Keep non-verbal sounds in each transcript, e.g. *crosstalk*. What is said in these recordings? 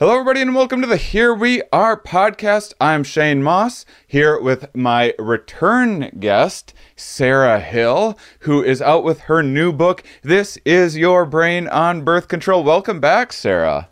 Hello, everybody, and welcome to the Here We Are podcast. I'm Shane Mauss here with my return guest, Sarah Hill, who is out with her new book, This Is Your Brain on Birth Control. Welcome back, Sarah.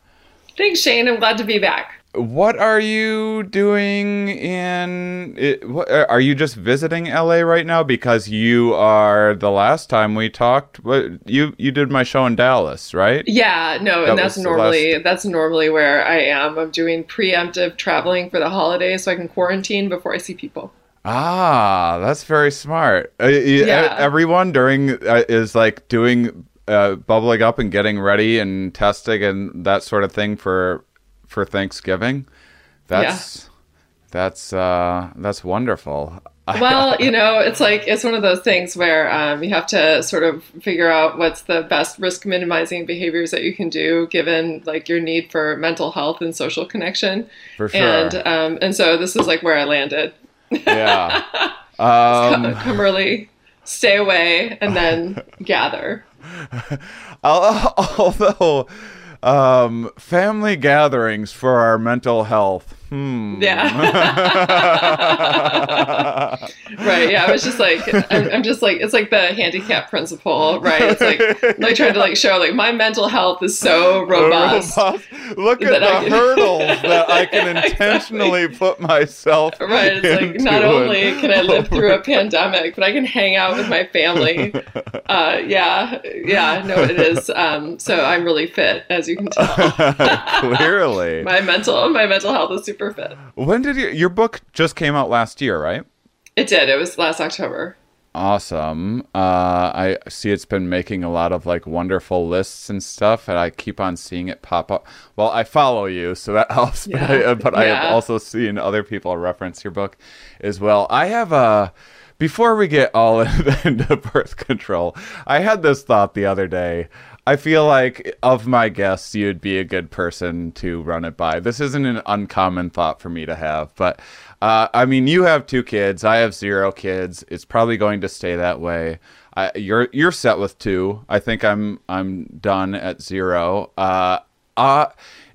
Thanks, Shane. I'm glad to be back. What are you doing in? It, what, are you just visiting LA right now? Because you are. The last time we talked, what, you you did my show in Dallas, right? Yeah, no, That and that's normally that's normally where I am. I'm doing preemptive traveling for the holidays so I can quarantine before I see people. Ah, that's very smart. Uh, Yeah. Everyone during uh, is like doing uh, bubbling up and getting ready and testing and that sort of thing for for Thanksgiving. That's that's uh, that's wonderful. *laughs* Well, you know, it's like it's one of those things where um, you have to sort of figure out what's the best risk minimizing behaviors that you can do given like your need for mental health and social connection. For sure. And um, and so this is like where I landed. yeah. *laughs* Come, Um, come early, stay away, and then *laughs* gather. although um, family gatherings for our mental health. Hmm. Yeah. right. Yeah. I was just like, I'm, I'm just like, it's like the handicap principle, right? It's like, like trying to like show like my mental health is so *laughs* robust. Robust. Look at the can- hurdles that I can Yeah, *laughs* exactly. intentionally put myself. Right. It's like not only can I live through a pandemic, but I can hang out with my family. *laughs* Uh, yeah. Yeah. No, it is. Um, so I'm really fit, as you can tell. Clearly. My mental, my mental health is super fit. when did you, your book just came out last year, right? It did. It was last October. Awesome. Uh, I see it's been making a lot of like wonderful lists and stuff, and I keep on seeing it pop up. Well, I follow you, so that *laughs* helps. But, I, Yeah. but I have also seen other people reference your book as well. I have a. Before we get all *laughs* into birth control, I had this thought the other day. I feel like of my guests, you'd be a good person to run it by. This isn't an uncommon thought for me to have, but uh, I mean, you have two kids. I have zero kids. It's probably going to stay that way. I, you're you're set with two. I think I'm I'm done at zero. Uh, uh,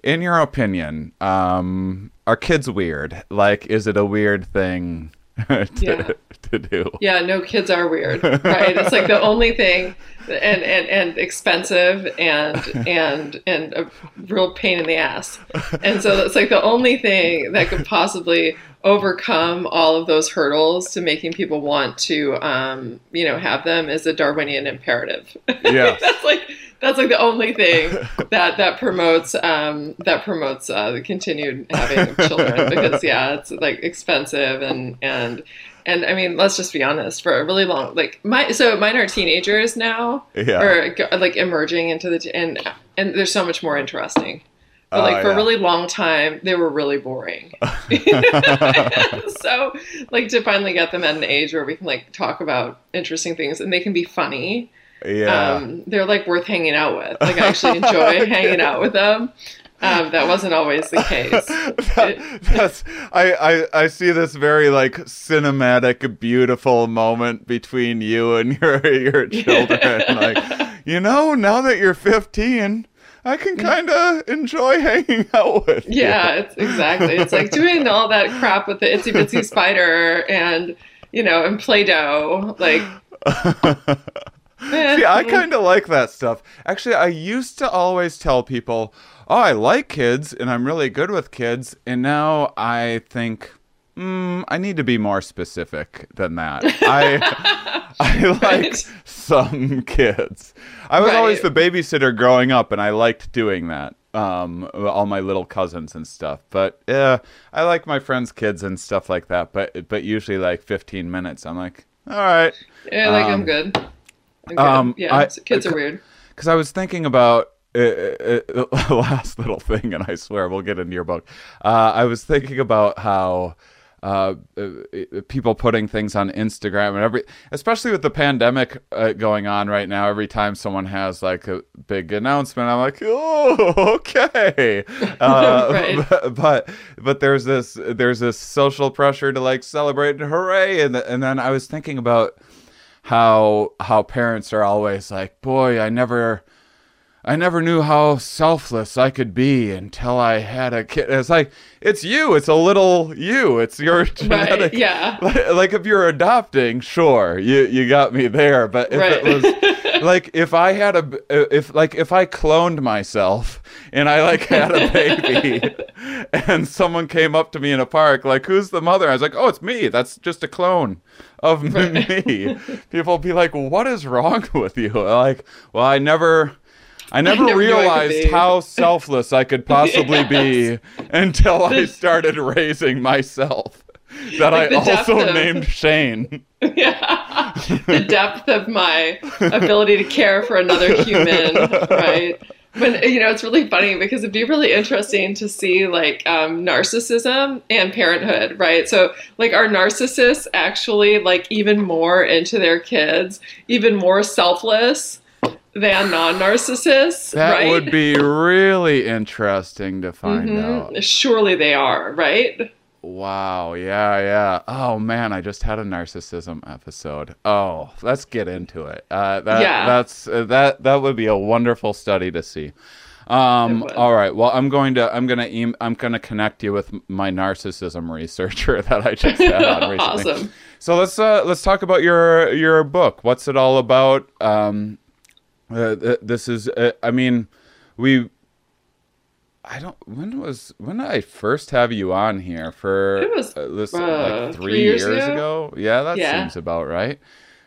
in your opinion, um, are kids weird? Like, is it a weird thing *laughs* to, Yeah. to do? Yeah, no, kids are weird, right? It's like the only thing, and and and expensive and and and a real pain in the ass. And so it's like the only thing that could possibly overcome all of those hurdles to making people want to, um, you know, have them is a Darwinian imperative. *laughs* Yes. that's like that's like the only thing *laughs* that that promotes um, that promotes uh, the continued having of children because yeah, it's like expensive and and and I mean let's just be honest for a really long like my so mine are teenagers now Yeah. or like emerging into the and and they're so much more interesting. But like for yeah. a really long time, they were really boring. *laughs* *laughs* so like to finally get them at an age where we can like talk about interesting things and they can be funny Yeah. um, they're like worth hanging out with. Like I actually enjoy *laughs* hanging out with them. Um, that wasn't always the case. *laughs* That- that's I, I I see this very like cinematic, beautiful moment between you and your *laughs* your children. like, you know, now that you're 15, I can kind of enjoy hanging out with you. Yeah, it's exactly. It's like doing all that crap with the itsy bitsy spider and you know and Play-Doh. Like, eh, *laughs* See, I *laughs* kind of like that stuff. Actually, I used to always tell people, "Oh, I like kids and I'm really good with kids," and now I think. Mm, I need to be more specific than that. I *laughs* I like Right. some kids. I was always the babysitter growing up, and I liked doing that. Um, all my little cousins and stuff. But yeah, I like my friends' kids and stuff like that. But but usually like 15 minutes. I'm like, all right. yeah, like um, I'm good. Um, yeah, I- kids are weird. because I was thinking about the uh, uh, *laughs* last little thing, and I swear we'll get into your book. Uh, I was thinking about how uh, uh, people putting things on Instagram and every, especially with the pandemic uh, going on right now. Every time someone has like a big announcement, I'm like, oh, *laughs* okay. *laughs* Uh, Right. but, but but there's this there's this social pressure to like celebrate and hooray, and and then I was thinking about how how parents are always like, boy, I never. I never knew how selfless I could be until I had a kid. It's like it's you. It's a little you. It's your *laughs* genetic. Right. Yeah. Like, *laughs* like if you're adopting, sure, you you got me there. But if Right. it was *laughs* like if I had a if like if I cloned myself and I like had a baby *laughs* and someone came up to me in a park like who's the mother? I was like, "Oh, it's me. That's just a clone of me." *laughs* People be like, "What is wrong with you?" Like, "Well, I never I never, never I could realized be." how selfless I could possibly be *laughs* until I started raising myself. That Like I also of- named Shane. yeah. *laughs* the depth of my ability to care for another human, right? But you know, it's really funny because it'd be really interesting to see like um, narcissism and parenthood, right? So, like, are narcissists actually like even more into their kids, even more selfless than non-narcissists? That right? would be really interesting to find Mhm. out. Surely they are, right? Wow, yeah, yeah. Oh man, I just had a narcissism episode. Oh, let's get into it. Uh, that Yeah. that's uh, that that would be a wonderful study to see. Um, all right. Well, I'm going to I'm gonna em- I'm gonna connect you with my narcissism researcher *laughs* that I just had on *laughs* recently. awesome. So let's uh, let's talk about your your book. What's it all about? Um, uh, th- this is uh, I mean, we. I don't. When was when did I first have you on here for? It was, uh, this uh, like three three years years, ago? ago. Yeah, that Yeah. seems about right.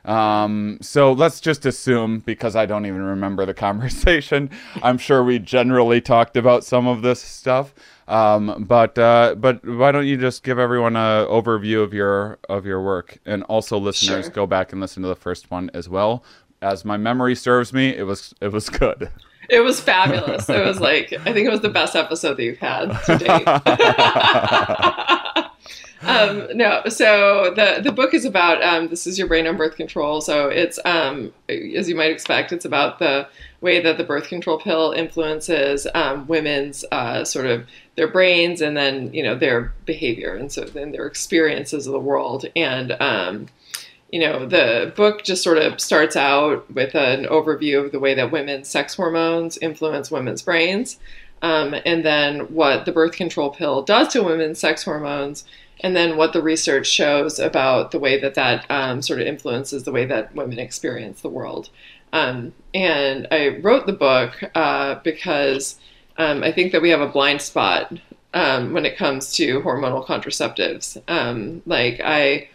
Um, so let's just assume because I don't even remember the *laughs* conversation. I'm sure we generally talked about some of this stuff. Um, but uh, but why don't you just give everyone an overview of your of your work, and also listeners Sure. go back and listen to the first one as well. As my memory serves me, it was it was good. *laughs* It was fabulous. It was like I think it was the best episode that you've had to date. *laughs* um, no, so the the book is about um, this is your brain on birth control. So it's um, as you might expect, it's about the way that the birth control pill influences um, women's uh, sort of their brains and then you know their behavior and so then their experiences of the world and um, you know, the book just sort of starts out with an overview of the way that women's sex hormones influence women's brains, um, and then what the birth control pill does to women's sex hormones, and then what the research shows about the way that that um, sort of influences the way that women experience the world. Um, and I wrote the book uh, because um, I think that we have a blind spot um, when it comes to hormonal contraceptives. Um, like I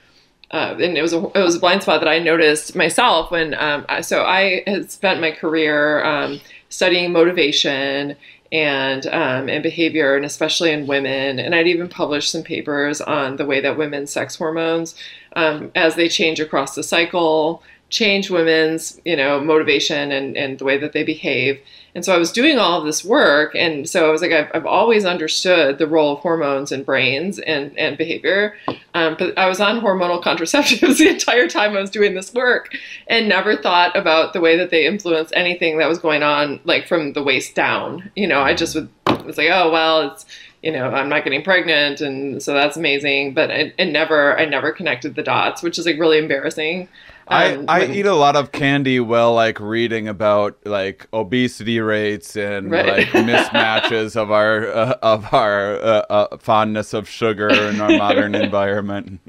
uh, and it was a it was a blind spot that I noticed myself when um, so I had spent my career um, studying motivation and um, and behavior and especially in women. And I'd even published some papers on the way that women's sex hormones um, as they change across the cycle change women's you know motivation and, and the way that they behave and so I was doing all of this work and so I was like I've, I've always understood the role of hormones in brains and, and behavior um, but I was on hormonal *laughs* contraceptives the entire time I was doing this work and never thought about the way that they influence anything that was going on, like from the waist down. You know, I just would, was like, oh, well, it's, you know, I'm not getting pregnant. And so that's amazing. But I, and never, I never connected the dots, which is like really embarrassing. I, Um, I eat a lot of candy while like reading about like obesity rates and Right. like *laughs* mismatches of our uh, of our uh, uh, fondness of sugar in our modern *laughs* environment.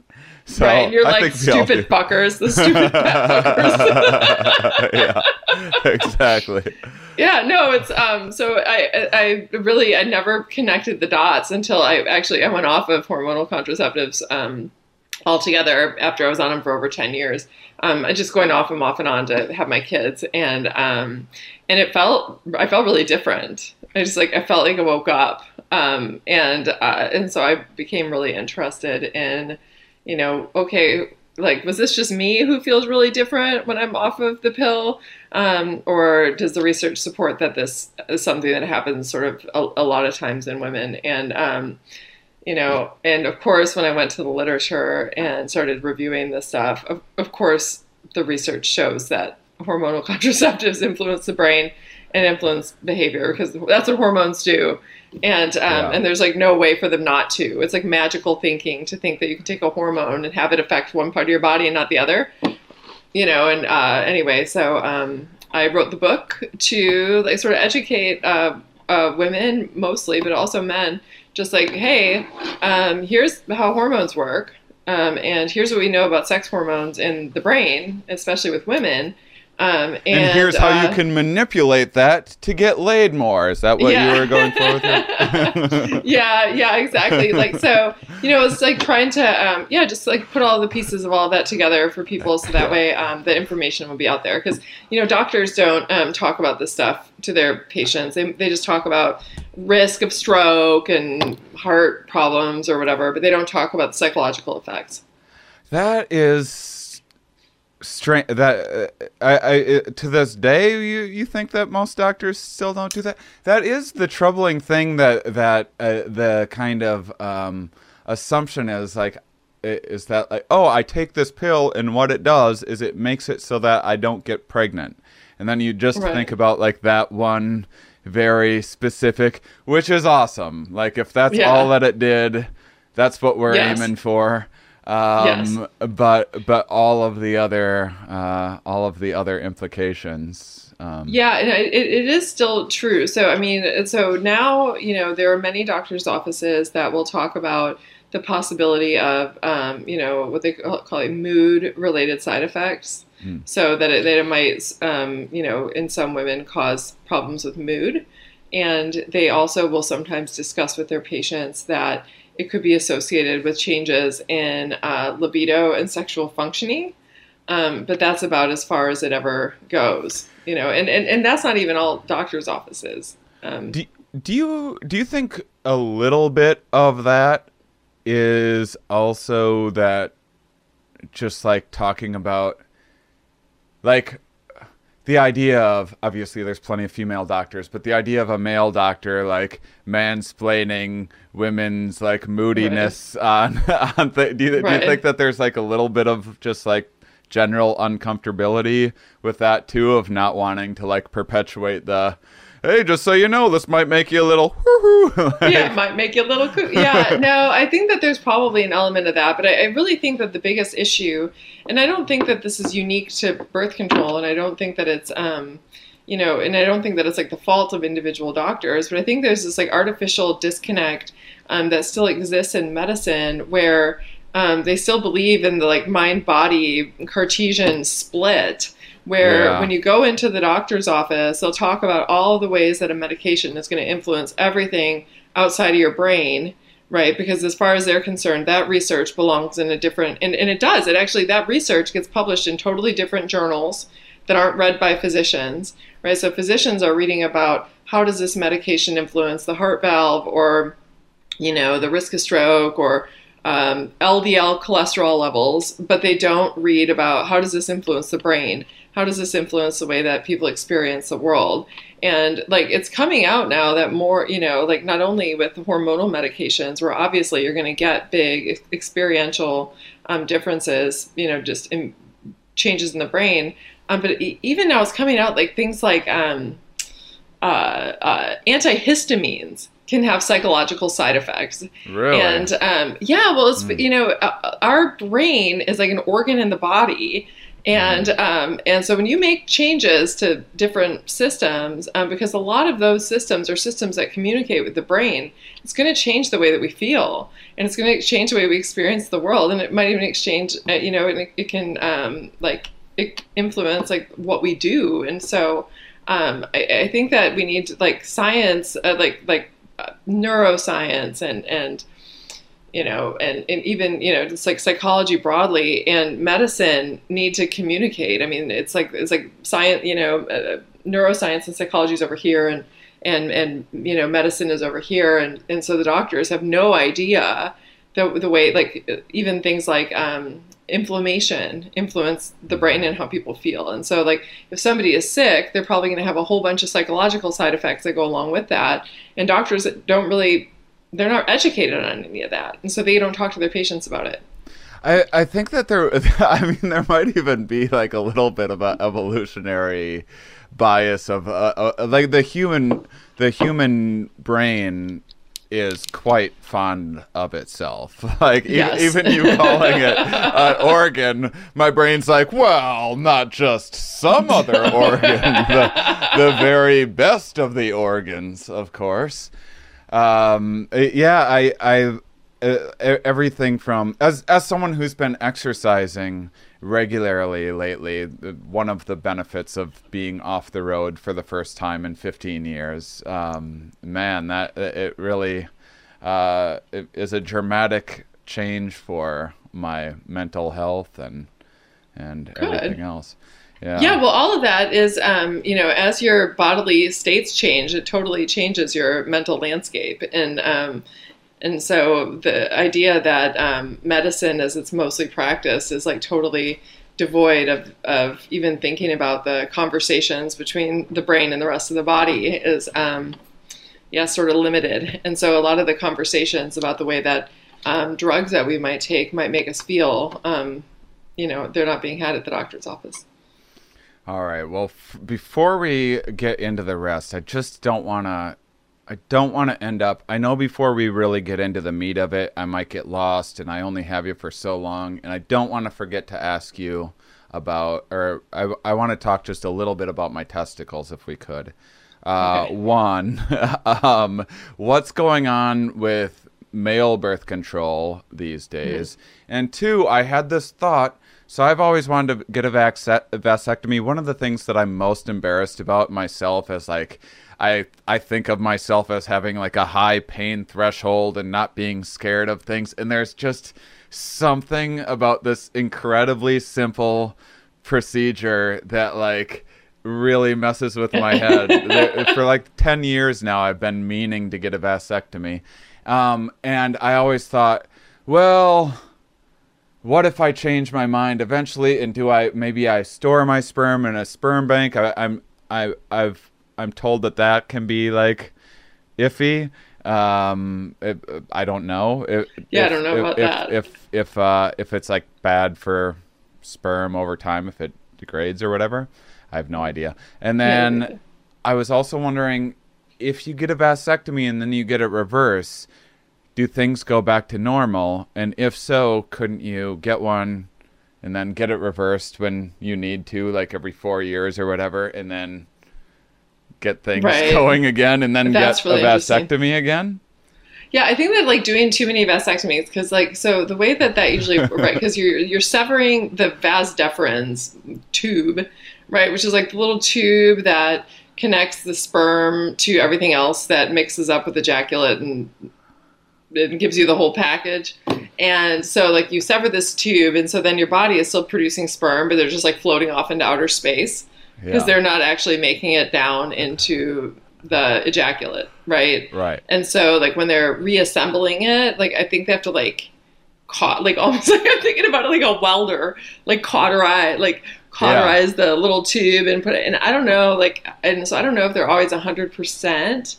So right. And you're I like, think stupid fuckers, the stupid *laughs* fuckers. yeah, exactly. Yeah, no, it's um. So I, I I really, I never connected the dots until I actually I went off of hormonal contraceptives um altogether after I was on them for over ten years. Um, I just going off them off and on to have my kids, and um, and it felt I felt really different. I just like I felt like I woke up, um, and uh, and so I became really interested in, you know, okay, like was this just me who feels really different when I'm off of the pill, um, or does the research support that this is something that happens sort of a, a lot of times in women? And um, you know, and of course, when I went to the literature and started reviewing this stuff, of, of course, the research shows that hormonal *laughs* contraceptives influence the brain and influence behavior because that's what hormones do. And um, yeah. and there's like no way for them not to. It's like magical thinking to think that you can take a hormone and have it affect one part of your body and not the other. You know. And uh, anyway, so um, I wrote the book to like sort of educate uh, uh, women mostly, but also men just like, hey, um, here's how hormones work, um, and here's what we know about sex hormones in the brain, especially with women. Um, and, and, here's how uh, you can manipulate that to get laid more. Is that what yeah. you were going for with *laughs* yeah, yeah, exactly. Like so, *laughs* you know, it's like trying to, um, yeah, just like put all the pieces of all that together for people, so that way um, the information will be out there. Because you know, doctors don't um, talk about this stuff to their patients. They they just talk about risk of stroke and heart problems or whatever, but they don't talk about the psychological effects. That is strange that uh, I, I to this day you you think that most doctors still don't do that that is the troubling thing that that uh, the kind of um, assumption is like is that like oh I take this pill and what it does is it makes it so that I don't get pregnant and then you just right. think about like that one very specific which is awesome like if that's yeah. all that it did that's what we're yes. aiming for um, yes. But but all of the other uh, all of the other implications. Um, yeah, it, it is still true. So I mean, so now you know there are many doctors' offices that will talk about the possibility of um, you know what they call it mood related side effects. Hmm. So that it, that it might um, you know in some women cause problems with mood, and they also will sometimes discuss with their patients that it could be associated with changes in uh, libido and sexual functioning. Um, but that's about as far as it ever goes, you know, and, and, and that's not even all doctors' offices. Um, do, do you do you think a little bit of that is also that just like talking about like the idea of obviously there's plenty of female doctors, but the idea of a male doctor like mansplaining women's like moodiness right. on *laughs* on th- do, you, right. do you think that there's like a little bit of just like general uncomfortability with that too of not wanting to like perpetuate the hey, just so you know, this might make you a little *laughs* like... yeah, it might make you a little coo- yeah. *laughs* No, I think that there's probably an element of that, but I, I, really think that the biggest issue, and I don't think that this is unique to birth control, and I don't think that it's um, you know, and I don't think that it's like the fault of individual doctors, but I think there's this like artificial disconnect um, that still exists in medicine where um, they still believe in the like mind body Cartesian split where yeah. when you go into the doctor's office, they'll talk about all the ways that a medication is going to influence everything outside of your brain, right? Because as far as they're concerned, that research belongs in a different, and, and it does. It actually, that research gets published in totally different journals that aren't read by physicians, right? So physicians are reading about how does this medication influence the heart valve or, you know, the risk of stroke or um, LDL cholesterol levels, but they don't read about how does this influence the brain? How does this influence the way that people experience the world and like it's coming out now that more you know like not only with hormonal medications where obviously you're going to get big experiential um, differences you know just in changes in the brain um, but even now it's coming out like things like um, uh, uh, antihistamines can have psychological side effects. Really? And um, yeah, well, it's mm. you know, uh, our brain is like an organ in the body, and um, and so when you make changes to different systems, um, because a lot of those systems are systems that communicate with the brain, it's going to change the way that we feel, and it's going to change the way we experience the world, and it might even exchange, uh, you know, it, it can um, like it influence like what we do, and so um, I, I, think that we need like science, uh, like like uh, neuroscience, and and you know, and, and even, you know, just like psychology broadly and medicine need to communicate. I mean, it's like, it's like science, you know, uh, neuroscience and psychology is over here and, and, and, you know, medicine is over here. And, and so the doctors have no idea the, the way, like even things like, um, inflammation influence the brain and how people feel. And so like if somebody is sick, they're probably going to have a whole bunch of psychological side effects that go along with that. And doctors don't really they're not educated on any of that, and so they don't talk to their patients about it. I, I think that there *laughs* I mean there might even be like a little bit of an evolutionary bias of uh, uh, like the human the human brain is quite fond of itself. *laughs* Like e- Yes. even you *laughs* calling it an organ, my brain's like, well, not just some other organ, the, the very best of the organs, of course. Um, uh, yeah, I, I, uh, everything from as as someone who's been exercising regularly lately, uh, one of the benefits of being off the road for the first time in 15 years, um, man, that it really uh, it is a dramatic change for my mental health and and Good. everything else. Yeah. Yeah, well, all of that is, um, you know, as your bodily states change, it totally changes your mental landscape, and um, and so the idea that um, medicine, as it's mostly practiced, is like totally devoid of of even thinking about the conversations between the brain and the rest of the body is, um, yeah, sort of limited, and so a lot of the conversations about the way that um, drugs that we might take might make us feel, um, you know, they're not being had at the doctor's office. All right. Well, f- before we get into the rest, I just don't want to. I don't want to end up. I know before we really get into the meat of it, I might get lost, and I only have you for so long, and I don't want to forget to ask you about, or I, I want to talk just a little bit about my testicles, if we could. Uh, Okay. One, *laughs* um, what's going on with male birth control these days? And two, I had this thought. So I've always wanted to get a, vac- a vasectomy. One of the things that I'm most embarrassed about myself is like I I think of myself as having like a high pain threshold and not being scared of things. And there's just something about this incredibly simple procedure that like really messes with my head. *laughs* For like 10 years now, I've been meaning to get a vasectomy. Um, and I always thought, well, what if I change my mind eventually? And do I maybe I store my sperm in a sperm bank? I, I'm I I've I'm told that that can be like iffy. Um, it, I don't know. If, Yeah, I don't know if, about if, that. If if uh, if it's like bad for sperm over time, if it degrades or whatever, I have no idea. And then neither. I was also wondering if you get a vasectomy and then you get it reverse, do things go back to normal? And if so, couldn't you get one and then get it reversed when you need to, like every four years or whatever, and then get things Right. going again and then That's get really a vasectomy again? Yeah, I think that like doing too many vasectomies because like so the way that that usually *laughs* right because you're you're severing the vas deferens tube, right, which is like the little tube that connects the sperm to everything else that mixes up with ejaculate and it gives you the whole package. And so like you sever this tube and so then your body is still producing sperm but they're just like floating off into outer space because Yeah. they're not actually making it down into the ejaculate, right? Right. And so like when they're reassembling it, like I think they have to like caught like *laughs* almost like I'm thinking about it like a welder, like cauterize like cauterize the little tube and put it and I don't know, like and so I don't know if they're always hundred percent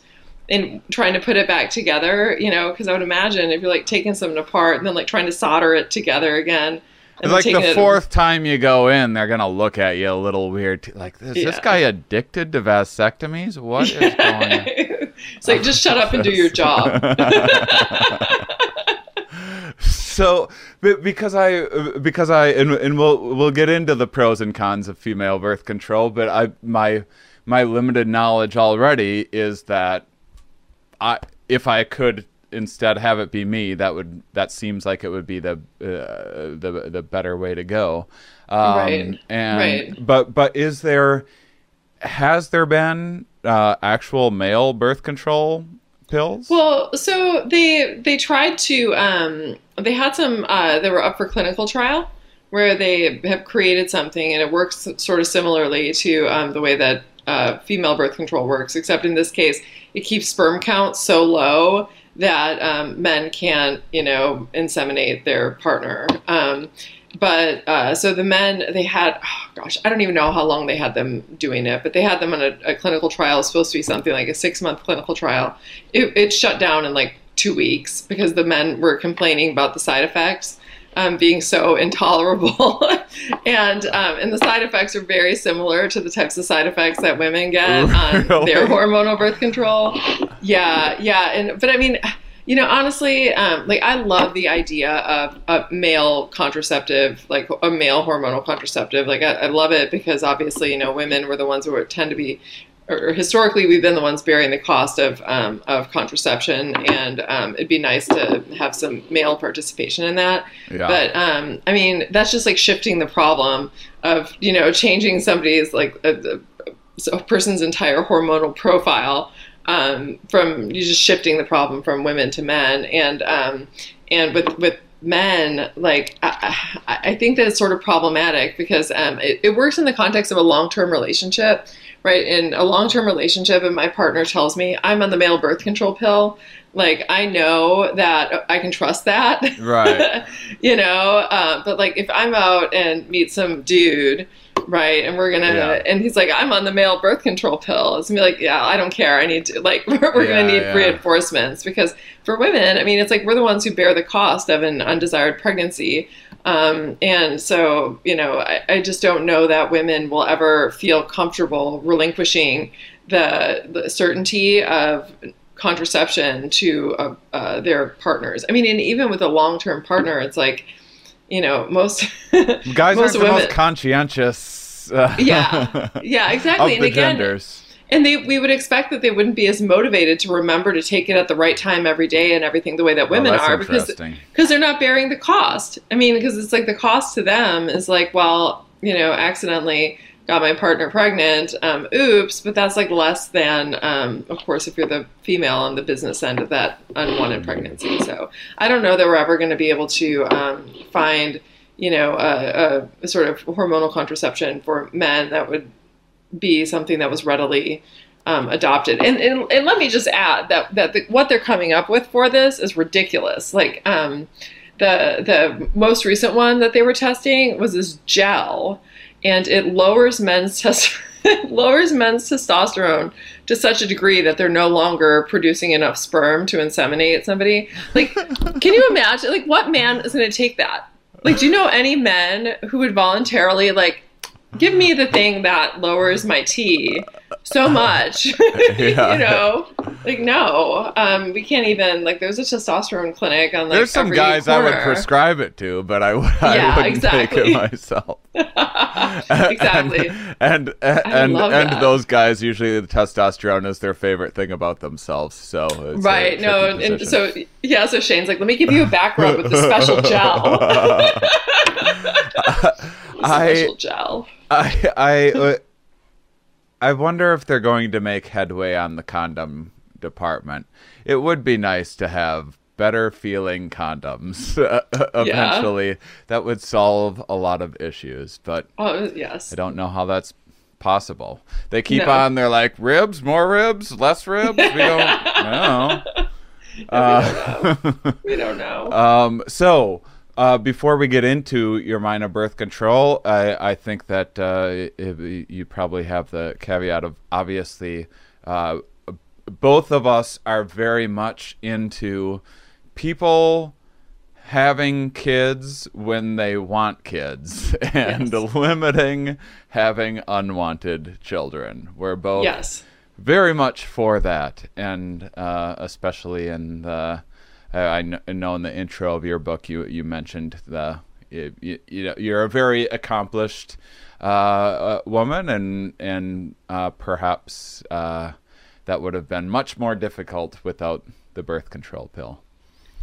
in trying to put it back together, you know, because I would imagine if you're like taking something apart and then like trying to solder it together again. It's like the it- fourth time you go in, they're gonna look at you a little weird. t- Like, is this guy addicted to vasectomies? What is going on? *laughs* it's like just shut up and do your job. *laughs* so because I because I and, and we'll we'll get into the pros and cons of female birth control, but I my my limited knowledge already is that I if I could instead have it be me, that would that seems like it would be the uh, the the better way to go. Um, Right, And right. but but is there has there been uh, actual male birth control pills? Well, so they they tried to um, they had some uh, they were up for clinical trial where they have created something and it works sort of similarly to um, the way that uh, female birth control works, except in this case it keeps sperm counts so low that um, men can't you know inseminate their partner. Um, but uh, so the men they had oh gosh i don't even know how long they had them doing it but they had them on a, a clinical trial supposed to be something like a six month clinical trial it, it shut down in like two weeks because the men were complaining about the side effects um, being so intolerable, *laughs* and um, and the side effects are very similar to the types of side effects that women get *laughs* on their hormonal birth control. Yeah, yeah, and but I mean. You know, honestly, um, like I love the idea of a male contraceptive, like a male hormonal contraceptive. Like I, I love it because obviously, you know, women were the ones who were, tend to be or historically we've been the ones bearing the cost of um, of contraception, and um, it'd be nice to have some male participation in that. Yeah. But um, I mean, that's just like shifting the problem of you know changing somebody's like a, a, a person's entire hormonal profile um, from you just shifting the problem from women to men, and um, and with with men like I, I I think that it's sort of problematic because um, it, it works in the context of a long-term relationship right in a long-term relationship and my partner tells me i'm on the male birth control pill like i know that i can trust that Right. *laughs* you know uh, but like if i'm out and meet some dude right and we're gonna Yeah. and he's like i'm on the male birth control pill it's gonna be like yeah i don't care i need to like *laughs* we're, we're Yeah, gonna need yeah. reinforcements because for women i mean it's like we're the ones who bear the cost of an undesired pregnancy um, and so, you know, I, I just don't know that women will ever feel comfortable relinquishing the, the certainty of contraception to uh, uh, their partners. I mean, and even with a long term partner, it's like, you know, most Guys *laughs* most aren't the most conscientious. Uh, Yeah. yeah, exactly. *laughs* and the again, genders. And they we would expect that they wouldn't be as motivated to remember to take it at the right time every day and everything the way that women are because because they're not bearing the cost. I mean, because it's like the cost to them is like, well, you know, accidentally got my partner pregnant. Um, oops, but that's like less than, um, of course, if you're the female on the business end of that unwanted pregnancy. So I don't know that we're ever going to be able to um, find, you know, a sort of hormonal contraception for men that would be something that was readily um, adopted. And, and and let me just add that that the, what they're coming up with for this is ridiculous. Like um, the the most recent one that they were testing was this gel, and it lowers men's test it *laughs* lowers men's testosterone to such a degree that they're no longer producing enough sperm to inseminate somebody. Like, *laughs* can you imagine? Like, what man is going to take that? Like, do you know any men who would voluntarily like? Give me the thing that lowers my T so *laughs* much. *laughs* Yeah. you know, like no, um, we can't even like. There's a testosterone clinic on like. There's some guys I would prescribe it to, but I, I Yeah, wouldn't take exactly. it myself. *laughs* exactly. And and and, and those guys usually the testosterone is their favorite thing about themselves. So right. No. And so yeah. So Shane's like, let me give you a back rub with the special gel. I special gel. I I uh, I wonder if they're going to make headway on the condom department. It would be nice to have better feeling condoms *laughs* eventually. That would solve a lot of issues, but Oh yes. I don't know how that's possible. They keep No. on. They're like ribs, more ribs, less ribs. We don't *laughs* know. Uh, We don't know. *laughs* um, so, uh, before we get into your minor birth control, I, I think that uh, i- you probably have the caveat of obviously uh, both of us are very much into people having kids when they want kids *laughs* and Yes. limiting having unwanted children. We're both yes. very much for that, and uh, especially in the. Uh, I I know in the intro of your book you you mentioned the you, you, you know you're a very accomplished uh, uh, woman, and and uh, perhaps uh, that would have been much more difficult without the birth control pill.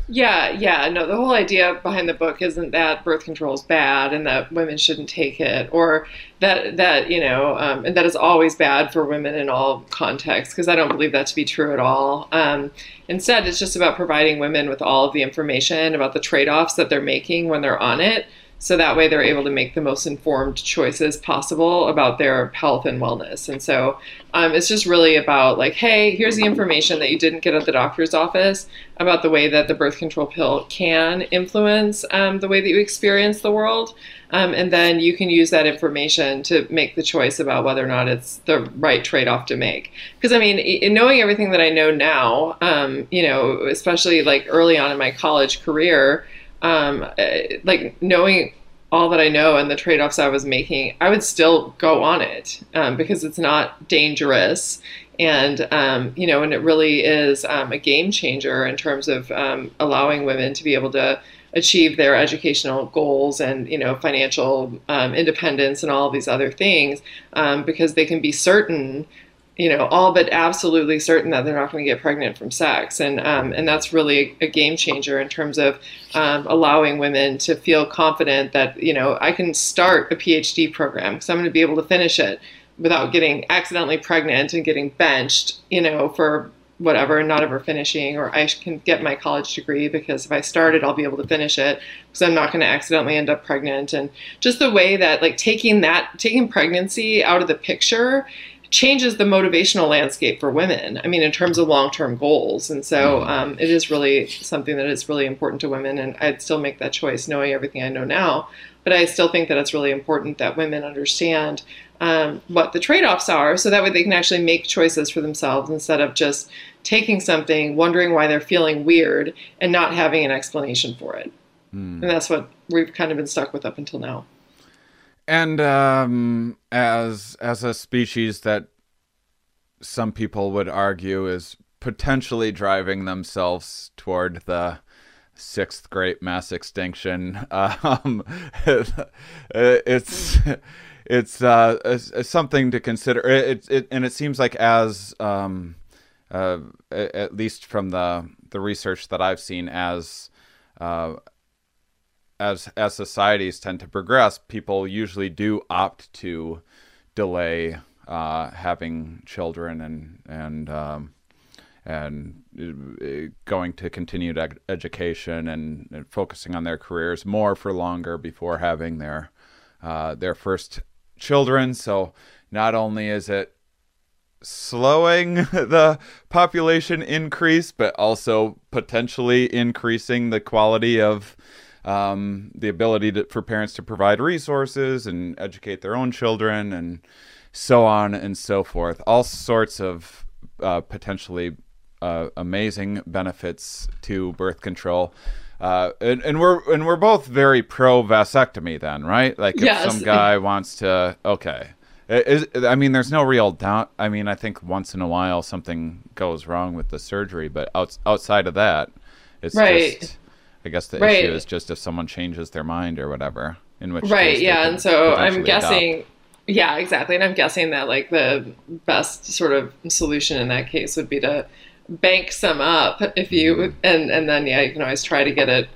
Yeah, yeah. No, the whole idea behind the book isn't that birth control is bad and that women shouldn't take it, or that that you know, um, and that is always bad for women in all contexts. Because I don't believe that to be true at all. Um, instead, it's just about providing women with all of the information about the trade-offs that they're making when they're on it, so that way they're able to make the most informed choices possible about their health and wellness. And so um, it's just really about like, hey, here's the information that you didn't get at the doctor's office about the way that the birth control pill can influence um, the way that you experience the world. Um, and then you can use that information to make the choice about whether or not it's the right trade off to make. Because I mean, in knowing everything that I know now, um, you know, especially like early on in my college career, um, eh, like knowing all that I know and the trade offs I was making, I would still go on it um, because it's not dangerous. And, um, you know, and it really is um, a game changer in terms of um, allowing women to be able to achieve their educational goals and, you know, financial um, independence and all these other things um, because they can be certain you know, all but absolutely certain that they're not going to get pregnant from sex, and um, and that's really a, game changer in terms of um, allowing women to feel confident that you know I can start a PhD program because I'm going to be able to finish it without getting accidentally pregnant and getting benched, you know, for whatever and not ever finishing, or I can get my college degree because if I start it, I'll be able to finish it because I'm not going to accidentally end up pregnant, and just the way that like taking that taking pregnancy out of the picture changes the motivational landscape for women. I mean, in terms of long term goals. And so mm-hmm. um, it is really something that is really important to women. And I'd still make that choice knowing everything I know now. But I still think that it's really important that women understand um, what the trade offs are so that way they can actually make choices for themselves instead of just taking something, wondering why they're feeling weird, and not having an explanation for it. Mm. And that's what we've kind of been stuck with up until now and um, as as a species that some people would argue is potentially driving themselves toward the sixth great mass extinction, *laughs* um, it's it's, uh, it's, something to consider. It, it, and it seems like as um, uh, at least from the the research that I've seen, as uh, as as societies tend to progress, people usually do opt to delay uh, having children and and um, and uh, going to continued ed- education and, and, focusing on their careers more for longer before having their uh, their first children. So not only is it slowing *laughs* the population increase, but also potentially increasing the quality of um, the ability to, for parents to provide resources and educate their own children and so on and so forth. All sorts of uh, potentially uh, amazing benefits to birth control. Uh, and, and we're and we're both very pro vasectomy then, right? Like if yes. some *laughs* guy wants to, okay. Is, I mean, there's no real doubt. I mean, I think once in a while something goes wrong with the surgery, but out, outside of that, it's right. just I guess the right. issue is just if someone changes their mind or whatever. In which right, yeah, and so I'm guessing. Adopt. Yeah, exactly, and I'm guessing that like the best sort of solution in that case would be to bank some up if you mm-hmm. and and then yeah, you can always try to get it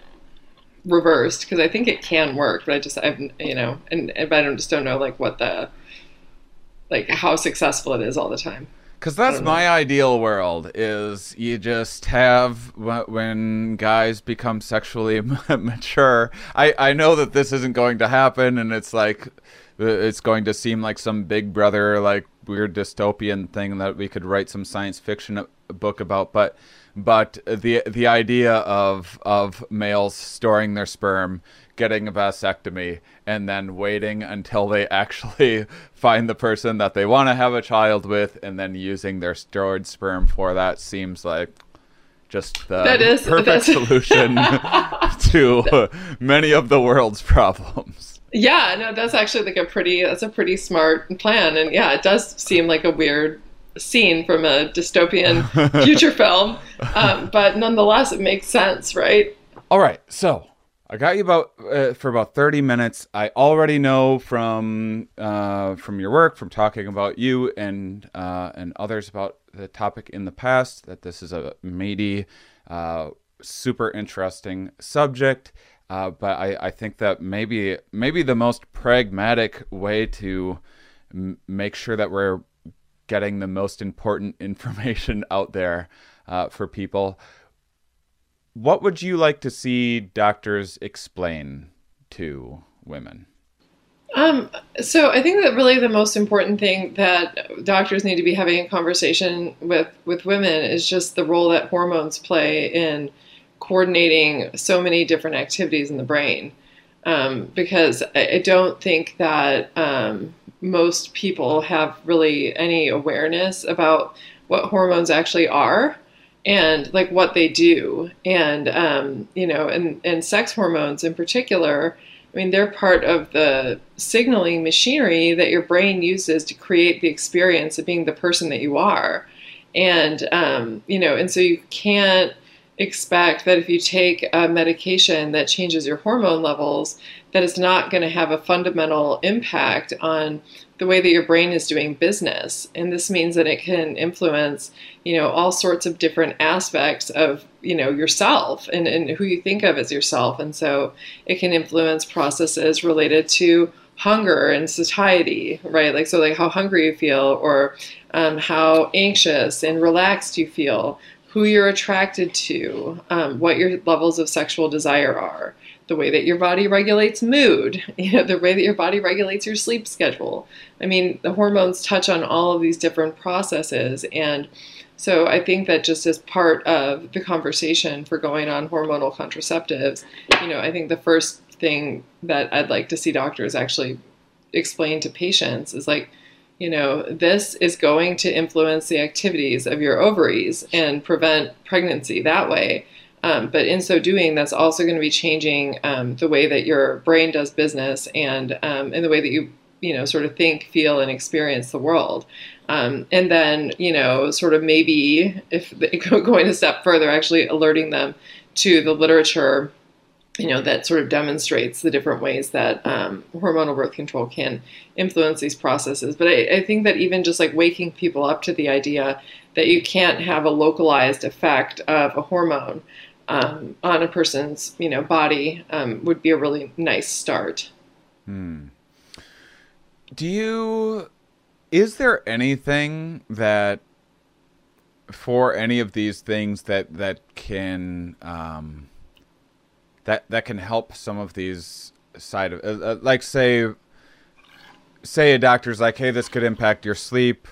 reversed because I think it can work, but I just I've you know and, and I don't just don't know like what the like how successful it is all the time. Because that's my know. ideal world is you just have when guys become sexually *laughs* mature. I, I know that this isn't going to happen, and it's like uh, it's going to seem like some Big Brother like weird dystopian thing that we could write some science fiction book about. But but the the idea of of males storing their sperm getting a vasectomy and then waiting until they actually *laughs* find the person that they want to have a child with and then using their stored sperm for that seems like just the that is, perfect solution *laughs* to many of the world's *laughs* problems. Yeah, no, that's actually like a pretty that's a pretty smart plan and yeah, it does seem like a weird scene from a dystopian future film. Um, but nonetheless it makes sense, right? All right. So, I got you about uh, for about thirty minutes. I already know from uh, from your work, from talking about you and uh, and others about the topic in the past, that this is a meaty, uh, super interesting subject. Uh, but I, I think that maybe maybe the most pragmatic way to m- make sure that we're getting the most important *laughs* information out there uh, for people what would you like to see doctors explain to women? Um, so I think that really the most important thing that doctors need to be having a conversation with with women is just the role that hormones play in coordinating so many different activities in the brain. Um, because I, I, don't think that um, most people have really any awareness about what hormones actually are and like what they do. And um, you know and, and sex hormones in particular i mean they're part of the signaling machinery that your brain uses to create the experience of being the person that you are. And um, you know and so you can't expect that if you take a medication that changes your hormone levels that it's not going to have a fundamental impact on the way that your brain is doing business. And this means that it can influence, you know, all sorts of different aspects of, you know, yourself and, and who you think of as yourself. And so it can influence processes related to hunger and satiety, right? Like, so like how hungry you feel or um, how anxious and relaxed you feel, who you're attracted to, um, what your levels of sexual desire are the way that your body regulates mood, *laughs* you know, the way that your body regulates your sleep schedule. I mean, the hormones touch on all of these different processes. And so I think that just as part of the conversation for going on hormonal contraceptives, you know, I think the first thing that I'd like to see doctors actually explain to patients is like, you know, this is going to influence the activities of your ovaries and prevent pregnancy that way. Um, but in so doing, that's also going to be changing um, the way that your brain does business and um, the way that you you know sort of think, feel, and experience the world. Um, and then you know sort of maybe if *laughs* going a step further, actually alerting them to the literature. You know that sort of demonstrates the different ways that um, hormonal birth control can influence these processes. But I, I think that even just like waking people up to the idea that you can't have a localized effect of a hormone um, on a person's you know body um, would be a really nice start. Hmm. Do you? Is there anything that for any of these things that that can um, that that can help some of these side of uh, uh like say say a doctor's like hey this could impact your sleep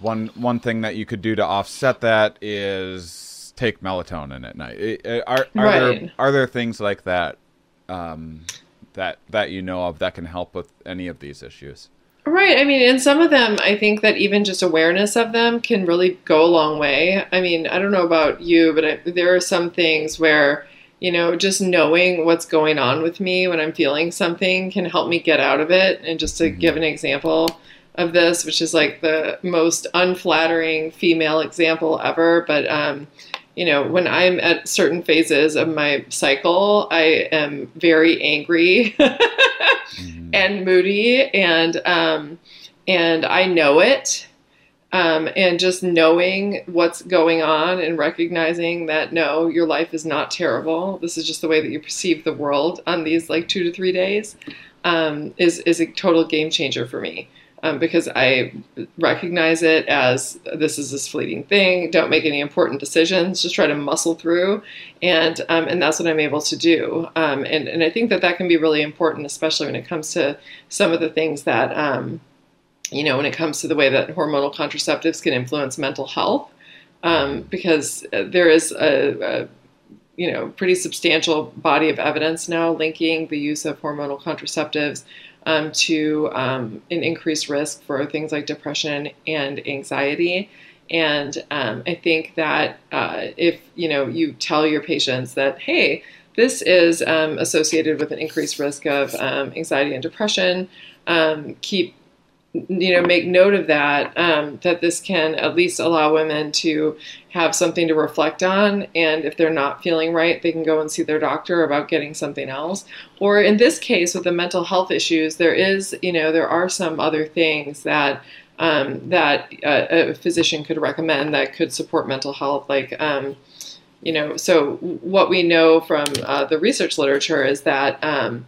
one one thing that you could do to offset that is take melatonin at night. Are are right. there are there things like that um, that that you know of that can help with any of these issues? Right. I mean, and some of them, I think that even just awareness of them can really go a long way. I mean, I don't know about you, but I, there are some things where, you know, just knowing what's going on with me when I'm feeling something can help me get out of it. And just to mm-hmm. give an example of this, which is like the most unflattering female example ever, but um, you know, when I'm at certain phases of my cycle, I am very angry mm-hmm. *laughs* and moody, and um, and I know it. Um, and just knowing what's going on and recognizing that no, your life is not terrible. This is just the way that you perceive the world on these like two to three days um, is is a total game changer for me um, because I recognize it as this is this fleeting thing. Don't make any important decisions. Just try to muscle through, and um, and that's what I'm able to do. Um, and and I think that that can be really important, especially when it comes to some of the things that um, you know when it comes to the way that hormonal contraceptives can influence mental health, um, because there is a, a you know pretty substantial body of evidence now linking the use of hormonal contraceptives um, to um, an increased risk for things like depression and anxiety. And um, I think that uh, if you know you tell your patients that, hey, this is um, associated with an increased risk of um, anxiety and depression, um, keep you know make note of that um, that this can at least allow women to have something to reflect on. And if they're not feeling right they can go and see their doctor about getting something else. Or in this case with the mental health issues there is you know there are some other things that um, that uh, a physician could recommend that could support mental health like um, you know so what we know from uh, the research literature is that um,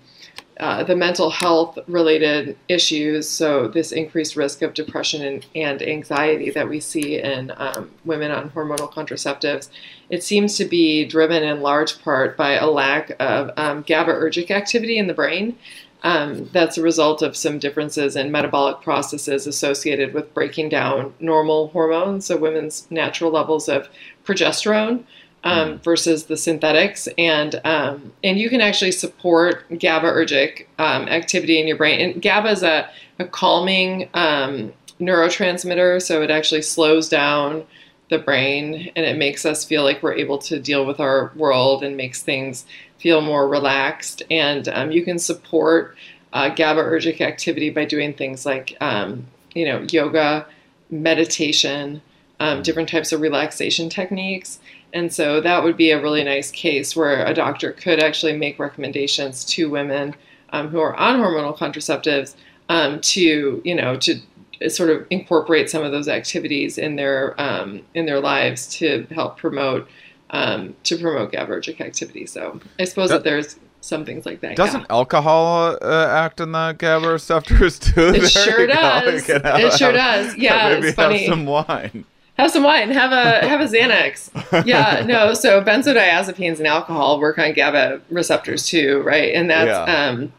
uh, the mental health related issues, so this increased risk of depression and, and anxiety that we see in um, women on hormonal contraceptives, it seems to be driven in large part by a lack of um, GABAergic activity in the brain. um, that's a result of some differences in metabolic processes associated with breaking down normal hormones, so women's natural levels of progesterone. Um, versus the synthetics, and um, and you can actually support GABAergic um, activity in your brain. And GABA is a, a calming um, neurotransmitter, so it actually slows down the brain and it makes us feel like we're able to deal with our world and makes things feel more relaxed. And um, you can support uh, GABAergic activity by doing things like, um, you know, yoga, meditation, um, different types of relaxation techniques. And so that would be a really nice case where a doctor could actually make recommendations to women um, who are on hormonal contraceptives um, to, you know, to sort of incorporate some of those activities in their um, in their lives to help promote um, to promote GABAergic activity. So I suppose that, that there's some things like that. Doesn't yeah. alcohol uh, act on the GABA receptors too? *laughs* It sure does. *laughs* It sure does. *laughs* Yeah, maybe it's funny. have some wine. Have some wine. Have a have a Xanax. Yeah, no. So benzodiazepines and alcohol work on GABA receptors too, right? And that's Yeah. um,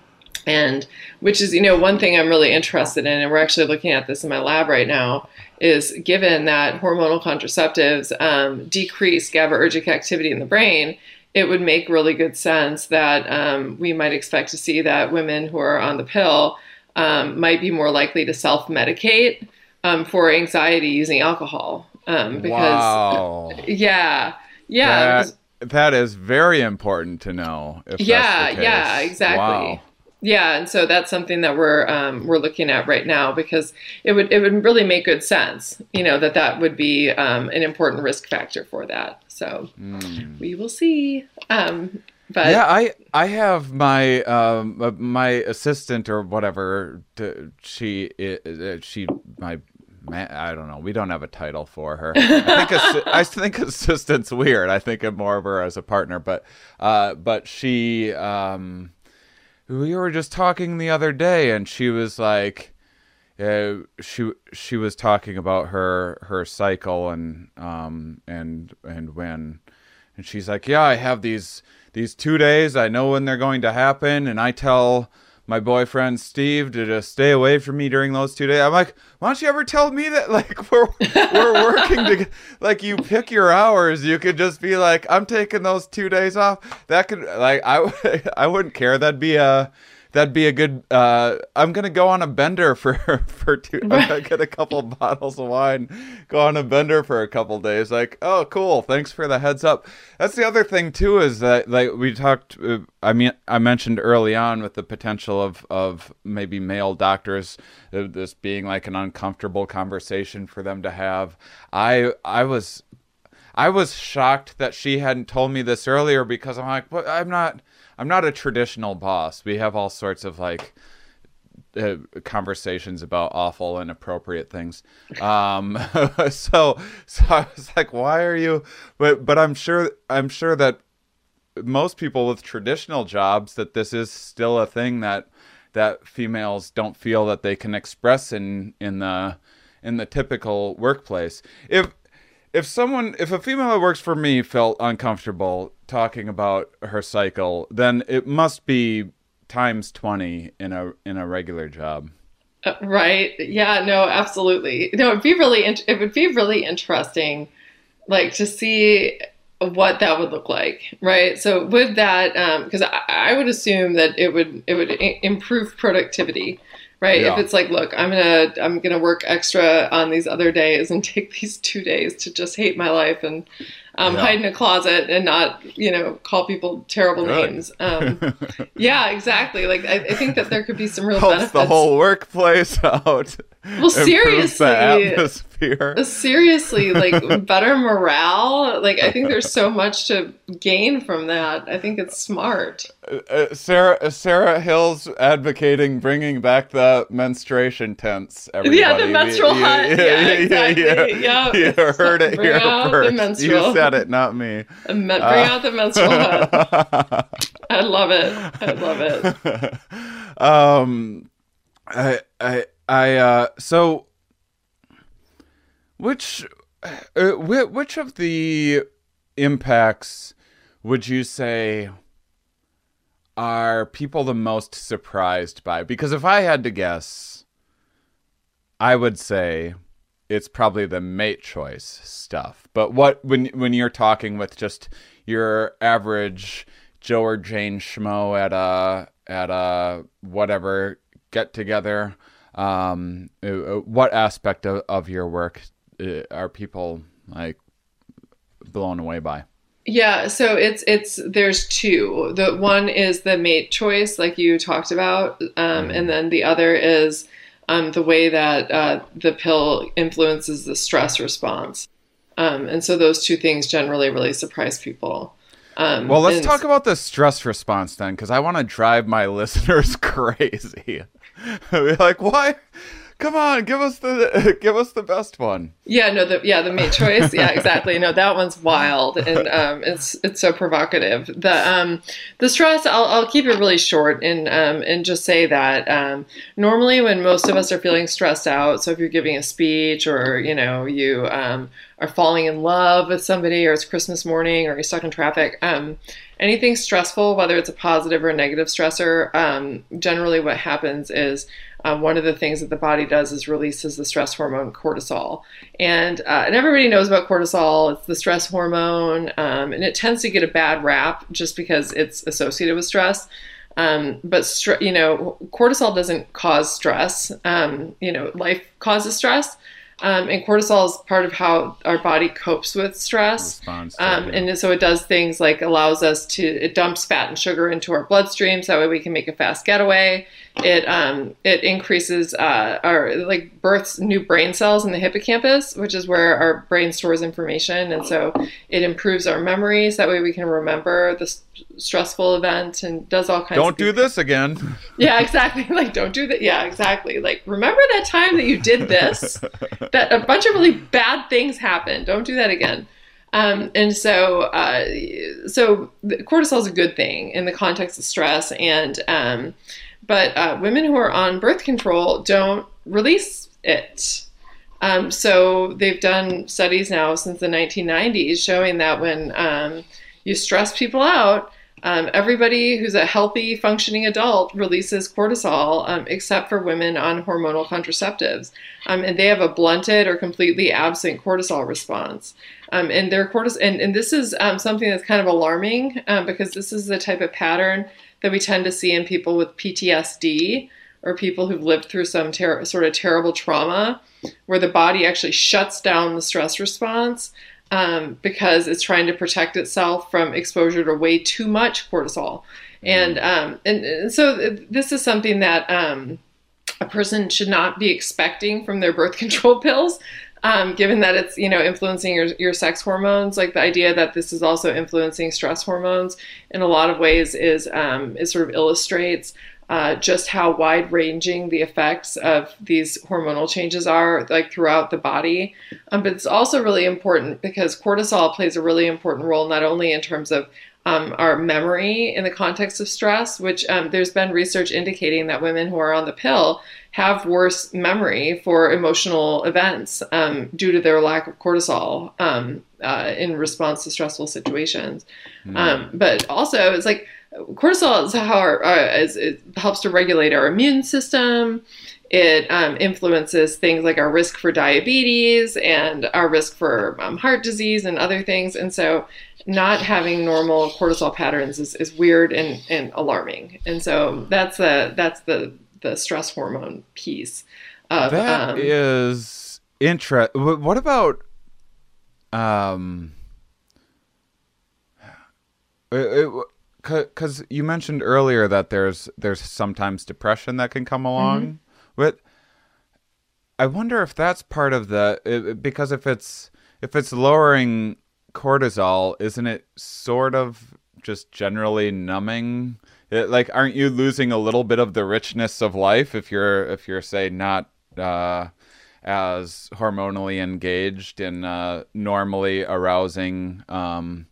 and which is you know one thing I'm really interested in, and we're actually looking at this in my lab right now. Is given that hormonal contraceptives um, decrease GABAergic activity in the brain, it would make really good sense that um, we might expect to see that women who are on the pill um, might be more likely to self-medicate um, for anxiety using alcohol. Um, because wow. *laughs* yeah, yeah, That, that is very important to know. If Yeah, yeah, exactly. Wow. Yeah, and so that's something that we're um, we're looking at right now because it would it would really make good sense, you know, that that would be um, an important risk factor for that. So we will see. Um, but yeah, I I have my um uh, my assistant or whatever. She i- uh, she my. Man, I don't know. We don't have a title for her. I think assi- *laughs* I think assistant's weird. I think of more of her as a partner, but uh, but she um, we were just talking the other day, and she was like, uh, she she was talking about her her cycle and um and and when and she's like yeah i have these these two days i know when they're going to happen and i tell my boyfriend steve to just stay away from me during those two days. I'm like why don't you ever tell me that *laughs* like we're we're working to *laughs* like you pick your hours. You could just be like i'm taking those two days off. That could like i *laughs* i wouldn't care. That'd be a that'd be a good uh i'm gonna go on a bender for *laughs* for two *laughs* i'm gonna get a couple bottles of wine go on a bender for a couple days like oh cool thanks for the heads up. That's the other thing too is that like we talked uh, i mean i mentioned early on with the potential of of maybe male doctors uh, this being like an uncomfortable conversation for them to have. I i was I was shocked that she hadn't told me this earlier because I'm like, but I'm not, I'm not a traditional boss. We have all sorts of like uh, conversations about awful, and inappropriate things. Um, *laughs* so, so I was like, why are you? But, but I'm sure, I'm sure that most people with traditional jobs that this is still a thing that that females don't feel that they can express in in the in the typical workplace. If if someone if a female that works for me felt uncomfortable talking about her cycle, then it must be times 20 in a in a regular job. Uh, right. Yeah. No. Absolutely. No. It'd be really. int- It would be really interesting, like to see what that would look like. Right. So with that, because I, I would assume that it would it would I- improve productivity. Right. Yeah. If it's like, look, I'm gonna I'm gonna work extra on these other days and *laughs* take these two days to just hate my life and um, Yeah. hide in a closet and not you know call people terrible Good. names. Um, *laughs* yeah. Exactly. Like I, I think that there could be some real Helps benefits. the whole workplace *laughs* out. Well, seriously. the atmosphere. Seriously, like better morale. Like I think there's so much to gain from that. I think it's smart. Uh, Sarah Sarah Hill's advocating bringing back the menstruation tents. Everybody. Yeah, the menstrual hut. Yeah, exactly. Yeah. You heard it Bring here out the first. menstrual. You said it, not me. Bring out the menstrual hut. *laughs* I love it. I love it. *laughs* um, I I I uh so which uh, which of the impacts would you say are people the most surprised by? Because if I had to guess, I would say it's probably the mate choice stuff. But what when when you're talking with just your average Joe or Jane schmo at a at a whatever get together, um, uh, uh, what aspect of, of your work uh, are people like blown away by? Yeah, so it's it's there's two. The one is the mate choice, like you talked about, um, mm. and then the other is um, the way that uh, the pill influences the stress response. Um, and so those two things generally really surprise people. Um, well, let's talk about the stress response then, because I want to drive my *laughs* listeners *laughs* crazy. *laughs* like, why? Come on, give us the *laughs* give us the best one. Yeah, no, the yeah the mate choice. Yeah, exactly. No, that one's wild and um, it's it's so provocative. The um the stress. I'll I'll keep it really short and um and just say that um normally when most of us are feeling stressed out, so if you're giving a speech or you know you um are falling in love with somebody or it's Christmas morning or you're stuck in traffic, um anything stressful, whether it's a positive or a negative stressor, um, generally what happens is um, one of the things that the body does is releases the stress hormone cortisol. And, uh, and everybody knows about cortisol. It's the stress hormone, um, and it tends to get a bad rap just because it's associated with stress. Um, but str- you know, cortisol doesn't cause stress. Um, you know, life causes stress. Um, and cortisol is part of how our body copes with stress. um, and so it does things like allows us to, it dumps fat and sugar into our bloodstream so that way we can make a fast getaway. It, um, it increases uh, our, like, births new brain cells in the hippocampus, which is where our brain stores information. And so it improves our memories. That way we can remember the stressful event and does all kinds don't do this again. *laughs* Yeah exactly. *laughs* Like don't do that yeah exactly. Like remember that time that you did this? *laughs* That a bunch of really bad things happened. Don't do that again. Um, and so uh, so cortisol is a good thing in the context of stress. And um, but uh, women who are on birth control don't release it um, so they've done studies now since the 1990s showing that when um, you stress people out um, everybody who's a healthy, functioning adult releases cortisol, um, except for women on hormonal contraceptives. Um, and they have a blunted or completely absent cortisol response. Um, and their cortisol, and, and this is something that's kind of alarming because this is the type of pattern that we tend to see in people with PTSD or people who've lived through some ter- sort of terrible trauma where the body actually shuts down the stress response um, because it's trying to protect itself from exposure to way too much cortisol. And, mm. um, and, and so this is something that um, a person should not be expecting from their birth *laughs* control pills. Um, given that it's you know influencing your, your sex hormones like the idea that this is also influencing stress hormones in a lot of ways is um, is sort of illustrates uh, just how wide ranging the effects of these hormonal changes are, like throughout the body. Um, but it's also really important because cortisol plays a really important role, not only in terms of um, our memory in the context of stress, which um, there's been research indicating that women who are on the pill have worse memory for emotional events um, due to their lack of cortisol um, uh, in response to stressful situations. Mm. but also, it's like cortisol is how our, uh, is, it helps to regulate our immune system. It um, influences things like our risk for diabetes and our risk for um, heart disease and other things. And so, not having normal cortisol patterns is, is weird and, and alarming. And so that's the that's the the stress hormone piece. Of, that um, is interesting. What about um? *sighs* It, it, because you mentioned earlier that there's there's sometimes depression that can come along mm-hmm. But i wonder if that's part of the because if it's if it's lowering cortisol isn't it sort of just generally numbing it, like aren't you losing a little bit of the richness of life if you're if you're say not uh as hormonally engaged in uh, normally arousing um,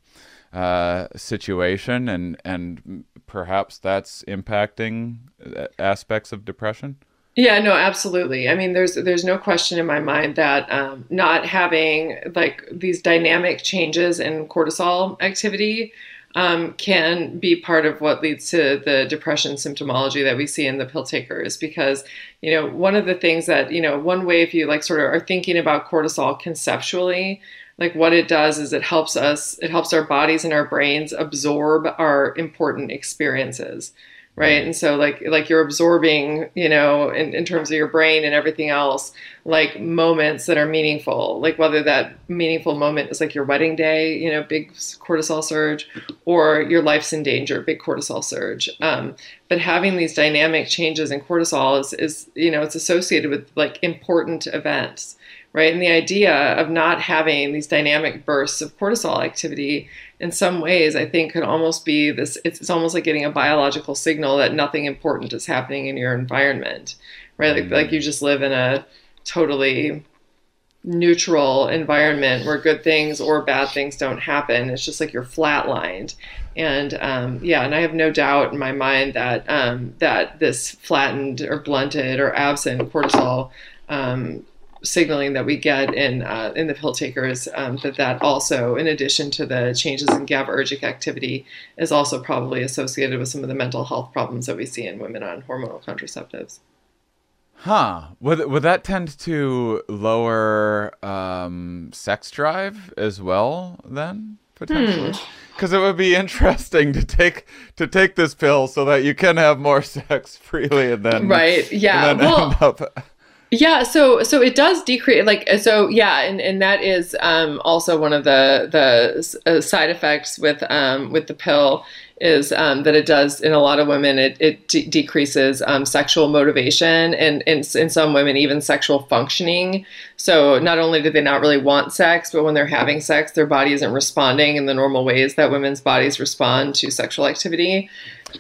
uh, situation, and and perhaps that's impacting uh, aspects of depression. Yeah, no, absolutely. I mean, there's there's no question in my mind that um, not having like these dynamic changes in cortisol activity um, can be part of what leads to the depression symptomology that we see in the pill takers because you know one of the things that you know one way if you like sort of are thinking about cortisol conceptually like what it does is it helps us it helps our bodies and our brains absorb our important experiences right. And so like like you're absorbing you know in, in terms of your brain and everything else like moments that are meaningful like whether that meaningful moment is like your wedding day you know big cortisol surge or your life's in danger big cortisol surge. Um, but having these dynamic changes in cortisol is, is you know it's associated with like important events right? And the idea of not having these dynamic bursts of cortisol activity in some ways, I think, could almost be this it's, it's almost like getting a biological signal that nothing important is happening in your environment, right? Like, mm-hmm. like you just live in a totally neutral environment where good things or bad things don't happen. It's just like you're flatlined. And um, yeah, and I have no doubt in my mind that um, that this flattened or blunted or absent cortisol um, signaling that we get in uh, in the pill takers um, that that also in addition to the changes in GABAergic activity is also probably associated with some of the mental health problems that we see in women on hormonal contraceptives. Huh. Would, would that tend to lower um, sex drive as well then potentially? Because hmm. it would be interesting to take to take this pill so that you can have more *laughs* sex freely and then right. Yeah. well, yeah, so so it does decrease like so yeah, and, and that is um, also one of the the uh, side effects with um, with the pill is um, that it does in a lot of women it, it de- decreases um, sexual motivation and, and in some women even sexual functioning. So not only do they not really want sex but when they're having sex their body isn't responding in the normal ways that women's bodies respond to sexual activity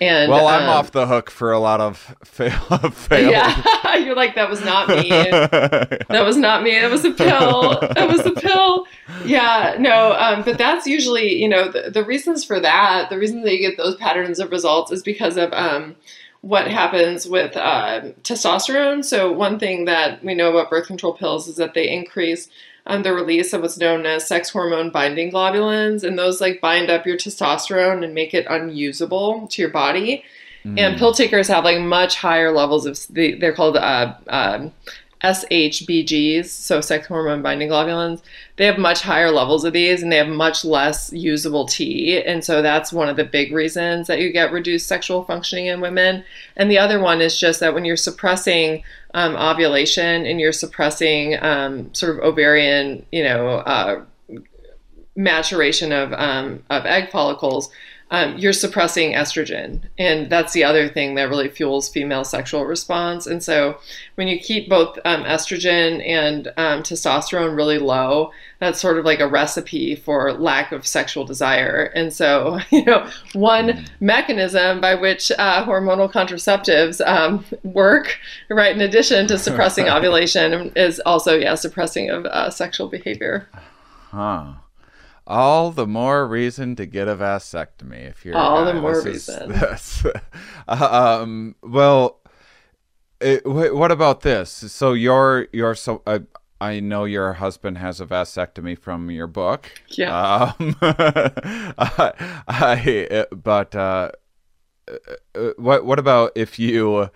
and well, I'm um, off the hook for a lot of *laughs* fail. fail. Yeah, *laughs* you're like that was not me. *laughs* that was not me. That was a pill. That was a pill. Yeah, no. Um, but that's usually, you know, the, the reasons for that. The reason that you get those patterns of results is because of um, what happens with uh, testosterone. So one thing that we know about birth control pills is that they increase um, the release of what's known as sex hormone binding globulins, and those like bind up your testosterone and make it unusable to your body. Mm. And pill takers have like much higher levels of the, they're called uh, um, SHBGs, so sex hormone binding globulins, they have much higher levels of these and they have much less usable T. And so that's one of the big reasons that you get reduced sexual functioning in women. And the other one is just that when you're suppressing um, ovulation and you're suppressing um, sort of ovarian, you know, uh, maturation of, um, of egg follicles, um, you're suppressing estrogen. And that's the other thing that really fuels female sexual response. And so when you keep both um, estrogen and um, testosterone really low, that's sort of like a recipe for lack of sexual desire. And so, *laughs* you know, one mechanism by which uh, hormonal contraceptives um, work, right, in addition to suppressing *laughs* ovulation, is also, yeah, suppressing of uh, sexual behavior. Huh all the more reason to get a vasectomy if you're all the more reason. Is, *laughs* um, well, it, what about this? So your your so uh, I know your husband has a vasectomy from your book. Yeah. Um, *laughs* I, I, but uh, uh, uh, what what about if you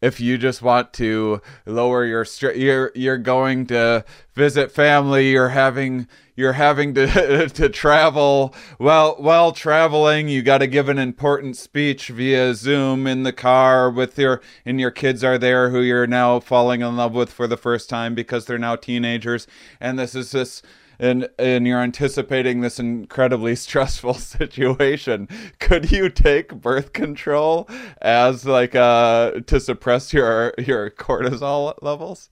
if you just want to lower your stress, you're you're going to visit family, you're having you're having to *laughs* to travel. Well, while traveling, you got to give an important speech via Zoom in the car with your and your kids are there who you're now falling in love with for the first time because they're now teenagers, and this is this and and you're anticipating this incredibly *laughs* stressful *laughs* situation could you take birth control as like uh to suppress your your cortisol levels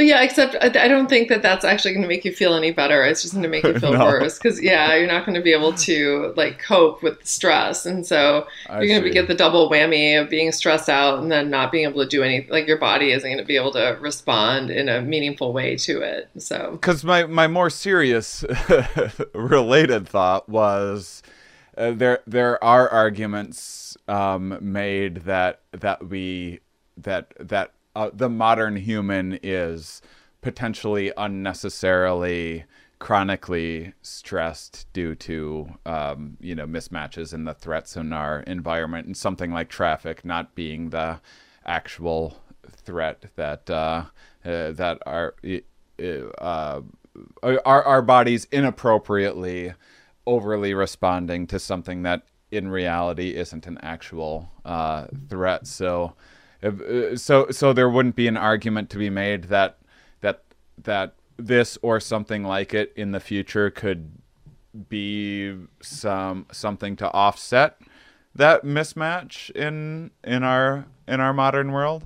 well, yeah, except I don't think that that's actually going to make you feel any better. It's just going to make you *laughs* feel no. worse because yeah, you're not going to be able to like cope with the stress, and so I you're going to get the double whammy of being stressed out and then not being able to do anything. Like your body isn't going to be able to respond in a meaningful way to it. So because my my more serious *laughs* related thought was uh, there there are arguments um, made that that we that that uh, the modern human is potentially unnecessarily chronically stressed due to um, you know mismatches in the threats in our environment and something like traffic not being the actual threat that uh, uh, that our uh, our our bodies inappropriately overly responding to something that in reality isn't an actual uh, threat. So uh, so so there wouldn't be an argument to be made that that that this or something like it in the future could be some something to offset that mismatch in in our in our modern world?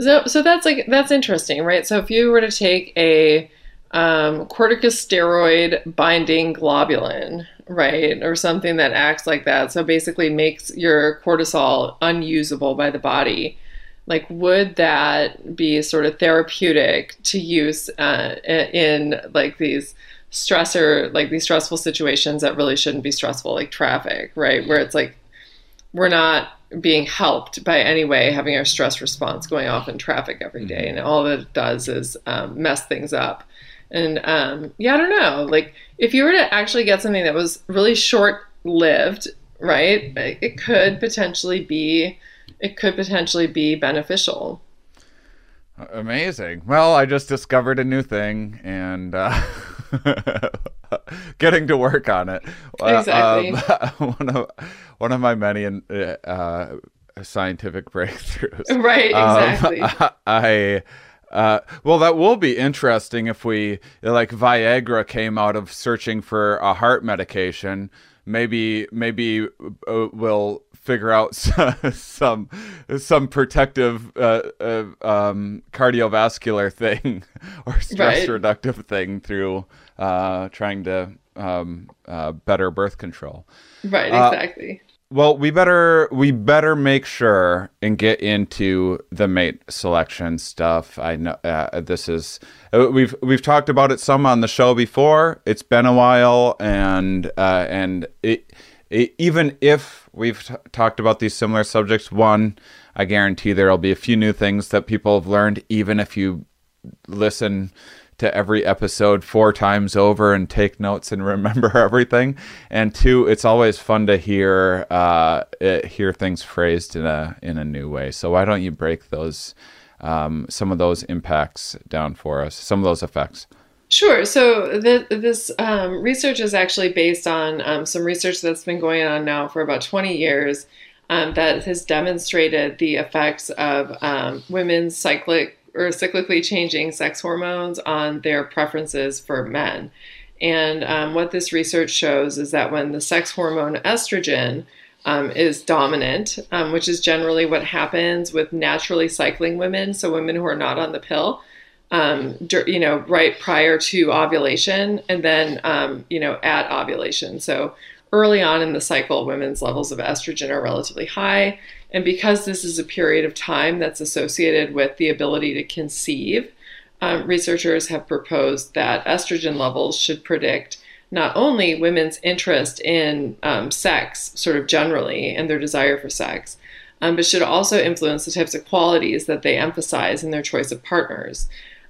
So so that's like that's interesting right? So if you were to take a um, corticosteroid binding globulin right or something that acts like that so basically makes your cortisol unusable by the body like would that be sort of therapeutic to use uh, in like these stressor like these stressful situations that really shouldn't be stressful like traffic right? Where it's like we're not being helped by any way having our stress response going off in traffic every day mm-hmm. and all that it does is um, mess things up. And um, yeah i don't know. Like if you were to actually get something that was really short lived right it could potentially be it could potentially be beneficial. Amazing. Well, I just discovered a new thing and uh, *laughs* getting to work on it. Exactly. Um, *laughs* one of one of my many uh, scientific *laughs* breakthroughs. Right. Exactly. Um, I. Uh, well, that will be interesting if we like Viagra came out of searching for a heart medication. Maybe maybe uh, we'll figure out *laughs* some some protective uh, uh, um, cardiovascular thing *laughs* or stress right. reductive thing through uh, trying to um, uh, better birth control. Right. Uh, exactly. well, we better we better make sure and get into the mate selection stuff. I know uh, this is we've we've talked about it some on the show before. It's been a while, and and it even if we've t- talked about these similar subjects, one, I guarantee there'll be a few new things that people have learned, even if you listen to every episode four times over and take notes and *laughs* remember everything. And two, it's always fun to hear uh, it, hear things phrased in a in a new way. So why don't you break those um, some of those impacts down for us, some of those effects? Sure. So this um, research is actually based on um, some research that's been going on now for about 20 years um, that has demonstrated the effects of um, women's cyclic or cyclically changing sex hormones on their preferences for men. And um, what this research shows is that when the sex hormone estrogen um, is dominant, which is generally what happens with naturally cycling women, so women who are not on the pill, um, you know, right prior to ovulation and then, um, you know, at ovulation. So early on in the cycle, women's levels of estrogen are relatively high. And because this is a period of time that's associated with the ability to conceive, um, researchers have proposed that estrogen levels should predict not only women's interest in um, sex, sort of generally, and their desire for sex, um, but should also influence the types of qualities that they emphasize in their choice of partners.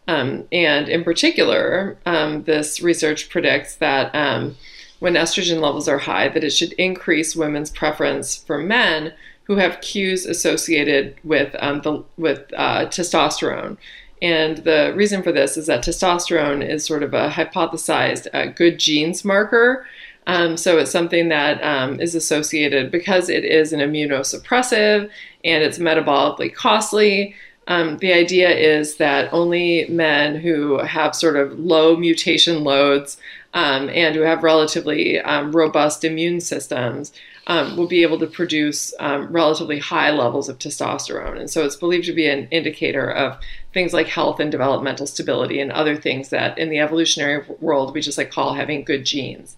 Um, and in particular, um, this research predicts that um, when estrogen levels are high, that it should increase women's preference for men who have cues associated with um, the with uh, testosterone. And the reason for this is that testosterone is sort of a hypothesized uh, good genes marker. Um, so it's something that um, is associated because it is an immunosuppressive and it's metabolically costly. Um, the idea is that only men who have sort of low mutation loads um, and who have relatively um, robust immune systems um, will be able to produce um, relatively high levels of testosterone. And so it's believed to be an indicator of things like health and developmental stability and other things that in the evolutionary world we just like call having good genes.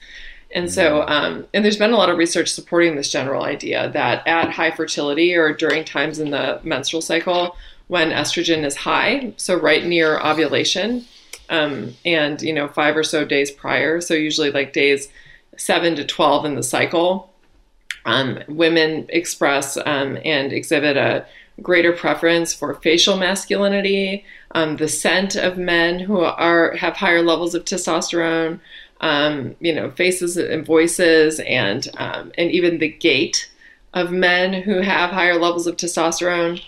And so, mm-hmm. um, and there's been a lot of research supporting this general idea that at high fertility or during times in the menstrual cycle, when estrogen is high, so right near ovulation, um, and you know five or so days prior, so usually like days seven to twelve in the cycle, um, women express um, and exhibit a greater preference for facial masculinity, um, the scent of men who are have higher levels of testosterone, um, you know, faces and voices, and um, and even the gait of men who have higher levels of testosterone.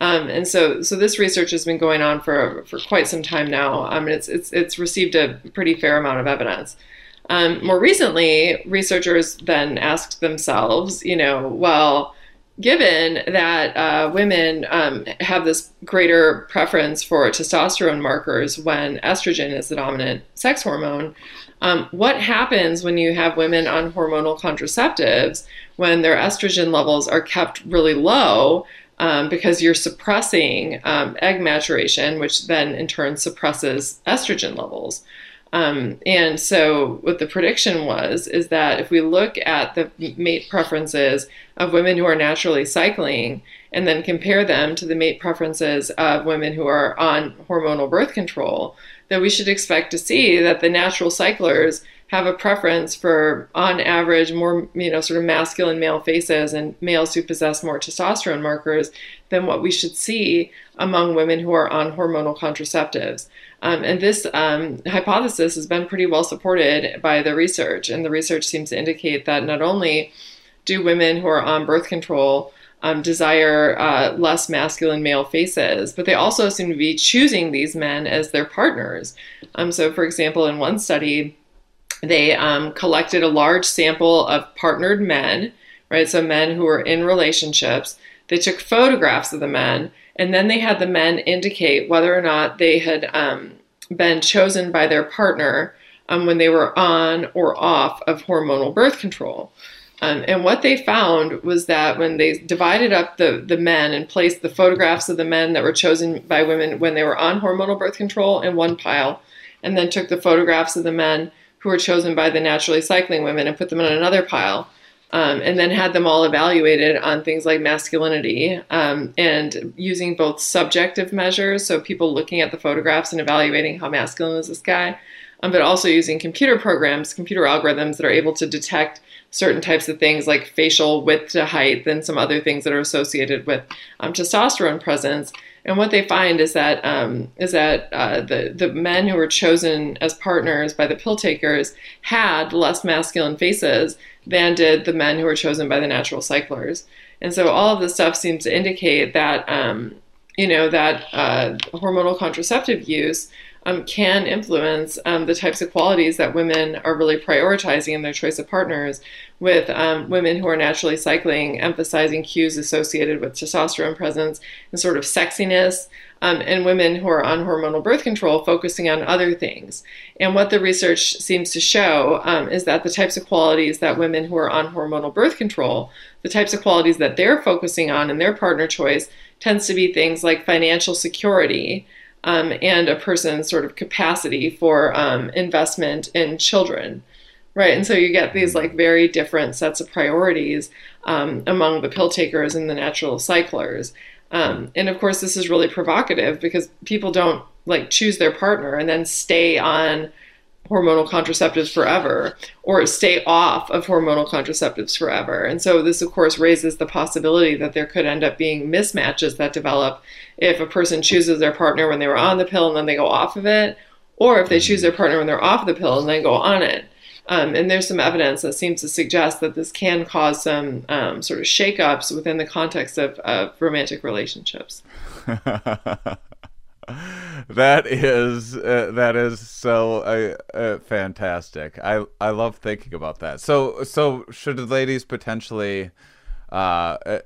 Um, and so, so this research has been going on for for quite some time now. Um, it's it's it's received a pretty fair amount of evidence. Um, more recently, researchers then asked themselves, you know, well, given that uh, women um, have this greater preference for testosterone markers when estrogen is the dominant sex hormone, um, what happens when you have women on hormonal contraceptives when their estrogen levels are kept really low? Um, because you're suppressing um, egg maturation, which then in turn suppresses estrogen levels. Um, and so, what the prediction was is that if we look at the mate preferences of women who are naturally cycling and then compare them to the mate preferences of women who are on hormonal birth control, that we should expect to see that the natural cyclers have a preference for, on average, more, you know, sort of masculine male faces and males who possess more testosterone markers than what we should see among women who are on hormonal contraceptives. Um, and this um, hypothesis has been pretty well supported by the research, and the research seems to indicate that not only do women who are on birth control um, desire uh, less masculine male faces, but they also seem to be choosing these men as their partners. Um, so, for example, in one study, they um, collected a large sample of partnered men, right? So, men who were in relationships. They took photographs of the men, and then they had the men indicate whether or not they had um, been chosen by their partner um, when they were on or off of hormonal birth control. Um, and what they found was that when they divided up the, the men and placed the photographs of the men that were chosen by women when they were on hormonal birth control in one pile, and then took the photographs of the men who were chosen by the naturally cycling women and put them in another pile, um, and then had them all evaluated on things like masculinity um, and using both subjective measures, so people looking at the photographs and evaluating how masculine is this guy, um, but also using computer programs, computer algorithms that are able to detect certain types of things like facial width to height and some other things that are associated with um, testosterone presence. And what they find is that um, is that uh, the the men who were chosen as partners by the pill takers had less masculine faces than did the men who were chosen by the natural cyclers. And so all of this stuff seems to indicate that um, you know that uh, hormonal contraceptive use um, can influence um, the types of qualities that women are really prioritizing in their choice of partners, with um, women who are naturally cycling emphasizing cues associated with testosterone presence and sort of sexiness, um, and women who are on hormonal birth control focusing on other things. And what the research seems to show um, is that the types of qualities that women who are on hormonal birth control, the types of qualities that they're focusing on in their partner choice, tends to be things like financial security um, and a person's sort of capacity for um, investment in children right? And so you get these like very different sets of priorities um, among the pill takers and the natural cyclers. Um, and of course this is really provocative because people don't like choose their partner and then stay on hormonal contraceptives forever or stay off of hormonal contraceptives forever. And so, this, of course, raises the possibility that there could end up being mismatches that develop if a person chooses their partner when they were on the pill and then they go off of it, or if they choose their partner when they're off the pill and then go on it. Um, and there's some evidence that seems to suggest that this can cause some um, sort of shakeups within the context of, of romantic relationships. *laughs* *laughs* that is uh, that is so uh, uh, fantastic. I I love thinking about that. So so should the ladies potentially, uh, *sighs* uh,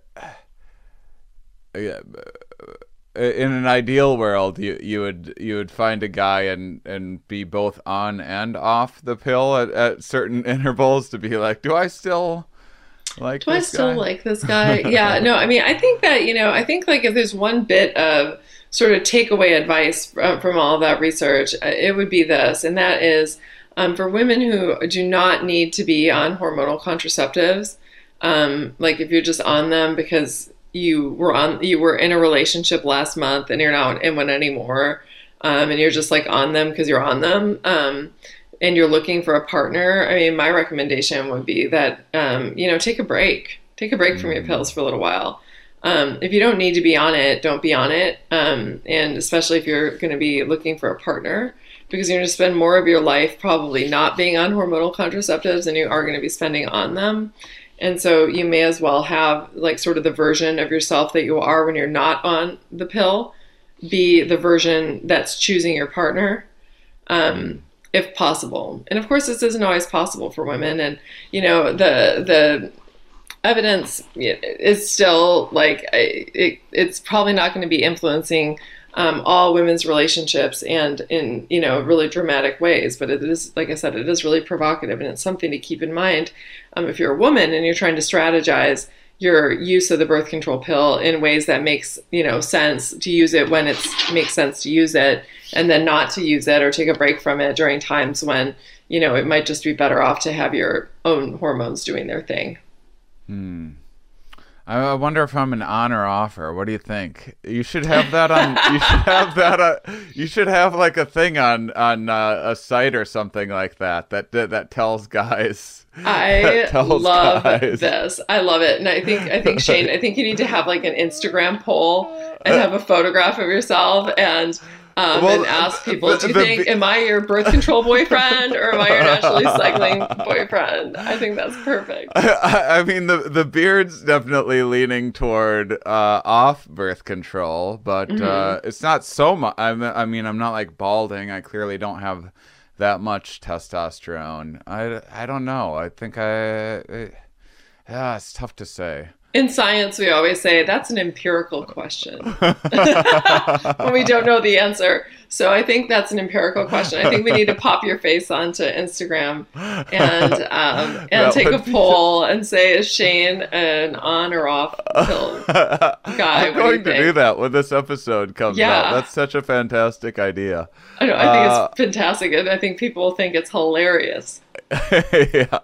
uh, in an ideal world, you you would you would find a guy and and be both on and off the pill at, at certain *laughs* intervals to be like, do I still like? Do I still guy? like this *laughs* guy? yeah. No. I mean, I think that you know, I think like if there's one bit of sort of takeaway advice uh, from all that research, uh, it would be this, and that is um, for women who do not need to be on hormonal contraceptives. Um, like if you're just on them because you were on, you were in a relationship last month and you're not in one anymore, um, and you're just like on them because you're on them, um, and you're looking for a partner. I mean, my recommendation would be that um, you know take a break, take a break from your pills for a little while Um, if you don't need to be on it, don't be on it. Um, and especially if you're going to be looking for a partner, because you're going to spend more of your life probably not being on hormonal contraceptives than you are going to be spending on them. And so you may as well have like sort of the version of yourself that you are when you're not on the pill be the version that's choosing your partner. Um, if possible. And of course, this isn't always possible for women. And you know, the the evidence is still like it, it's probably not going to be influencing um, all women's relationships and in you know really dramatic ways. But it is, like I said, it is really provocative, and it's something to keep in mind um, if you're a woman and you're trying to strategize your use of the birth control pill in ways that makes you know sense to use it when it makes sense to use it and then not to use it or take a break from it during times when you know it might just be better off to have your own hormones doing their thing Hmm. I wonder if I'm an on or offer. What do you think? You should have that on. you should *laughs* have that. Uh, you should have like a thing on on uh, a site or something like that that that, that tells guys. *laughs* I tells love guys. this. I love it, and I think I think Shane. I think you need to have like an Instagram poll and have a photograph of yourself and um, well, and ask people, do you the, think, am I your birth control boyfriend or am I your naturally cycling *laughs* boyfriend? I think that's perfect. I, I mean, the, the beard's definitely leaning toward uh, off birth control, but uh, mm-hmm. uh, it's not so much. I mean, I'm not like balding. I clearly don't have that much testosterone. I, I don't know. I think I, I yeah, it's tough to say in science, we always say that's an empirical question *laughs* when we don't know the answer. So I think that's an empirical question. I think we need to pop your face onto Instagram and um, *laughs* and take a poll and say is Shane an on or off pill *laughs* guy? I'm going to do that when this episode comes yeah. out. That's such a fantastic idea. I know. I think uh, it's fantastic, and I think people think it's hilarious. *laughs* yeah.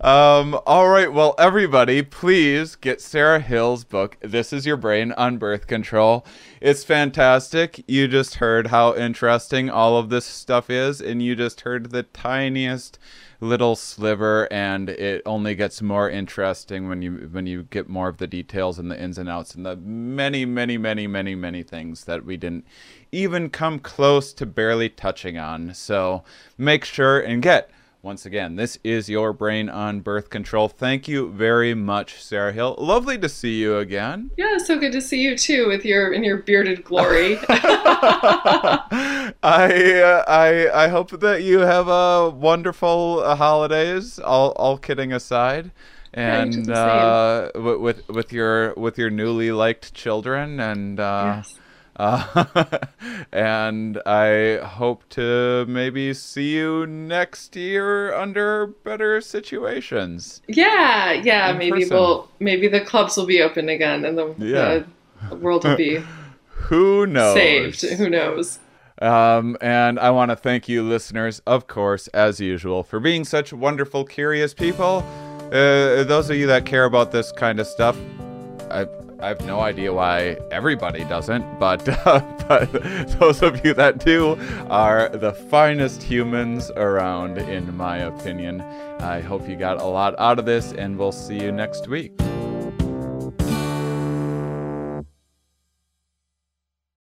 Um, all right. Well, everybody, please get Sarah Hill's book. This is your brain on birth control. It's fantastic. You just heard how interesting all of this stuff is, and you just heard the tiniest little sliver and it only gets more interesting when you when you get more of the details and the ins and outs and the many many many many many things that we didn't even come close to barely touching on so make sure and get once again, this is your brain on birth control. Thank you very much, Sarah Hill. Lovely to see you again. Yeah, so good to see you too, with your in your bearded glory. *laughs* *laughs* I uh, I I hope that you have a wonderful uh, holidays. All all kidding aside, and uh, with with your with your newly liked children and. Uh, yes uh, *laughs* and I hope to maybe see you next year under better situations. Yeah, yeah. Maybe person. we'll maybe the clubs will be open again, and the, yeah. the world will be *laughs* who knows saved. Who knows. Um, and I want to thank you, listeners, of course, as usual, for being such wonderful, curious people. Uh, those of you that care about this kind of stuff, I I have no idea why everybody doesn't, but, *laughs* uh, but those of you that do are the finest humans around, in my opinion. I hope you got a lot out of this, and we'll see you next week.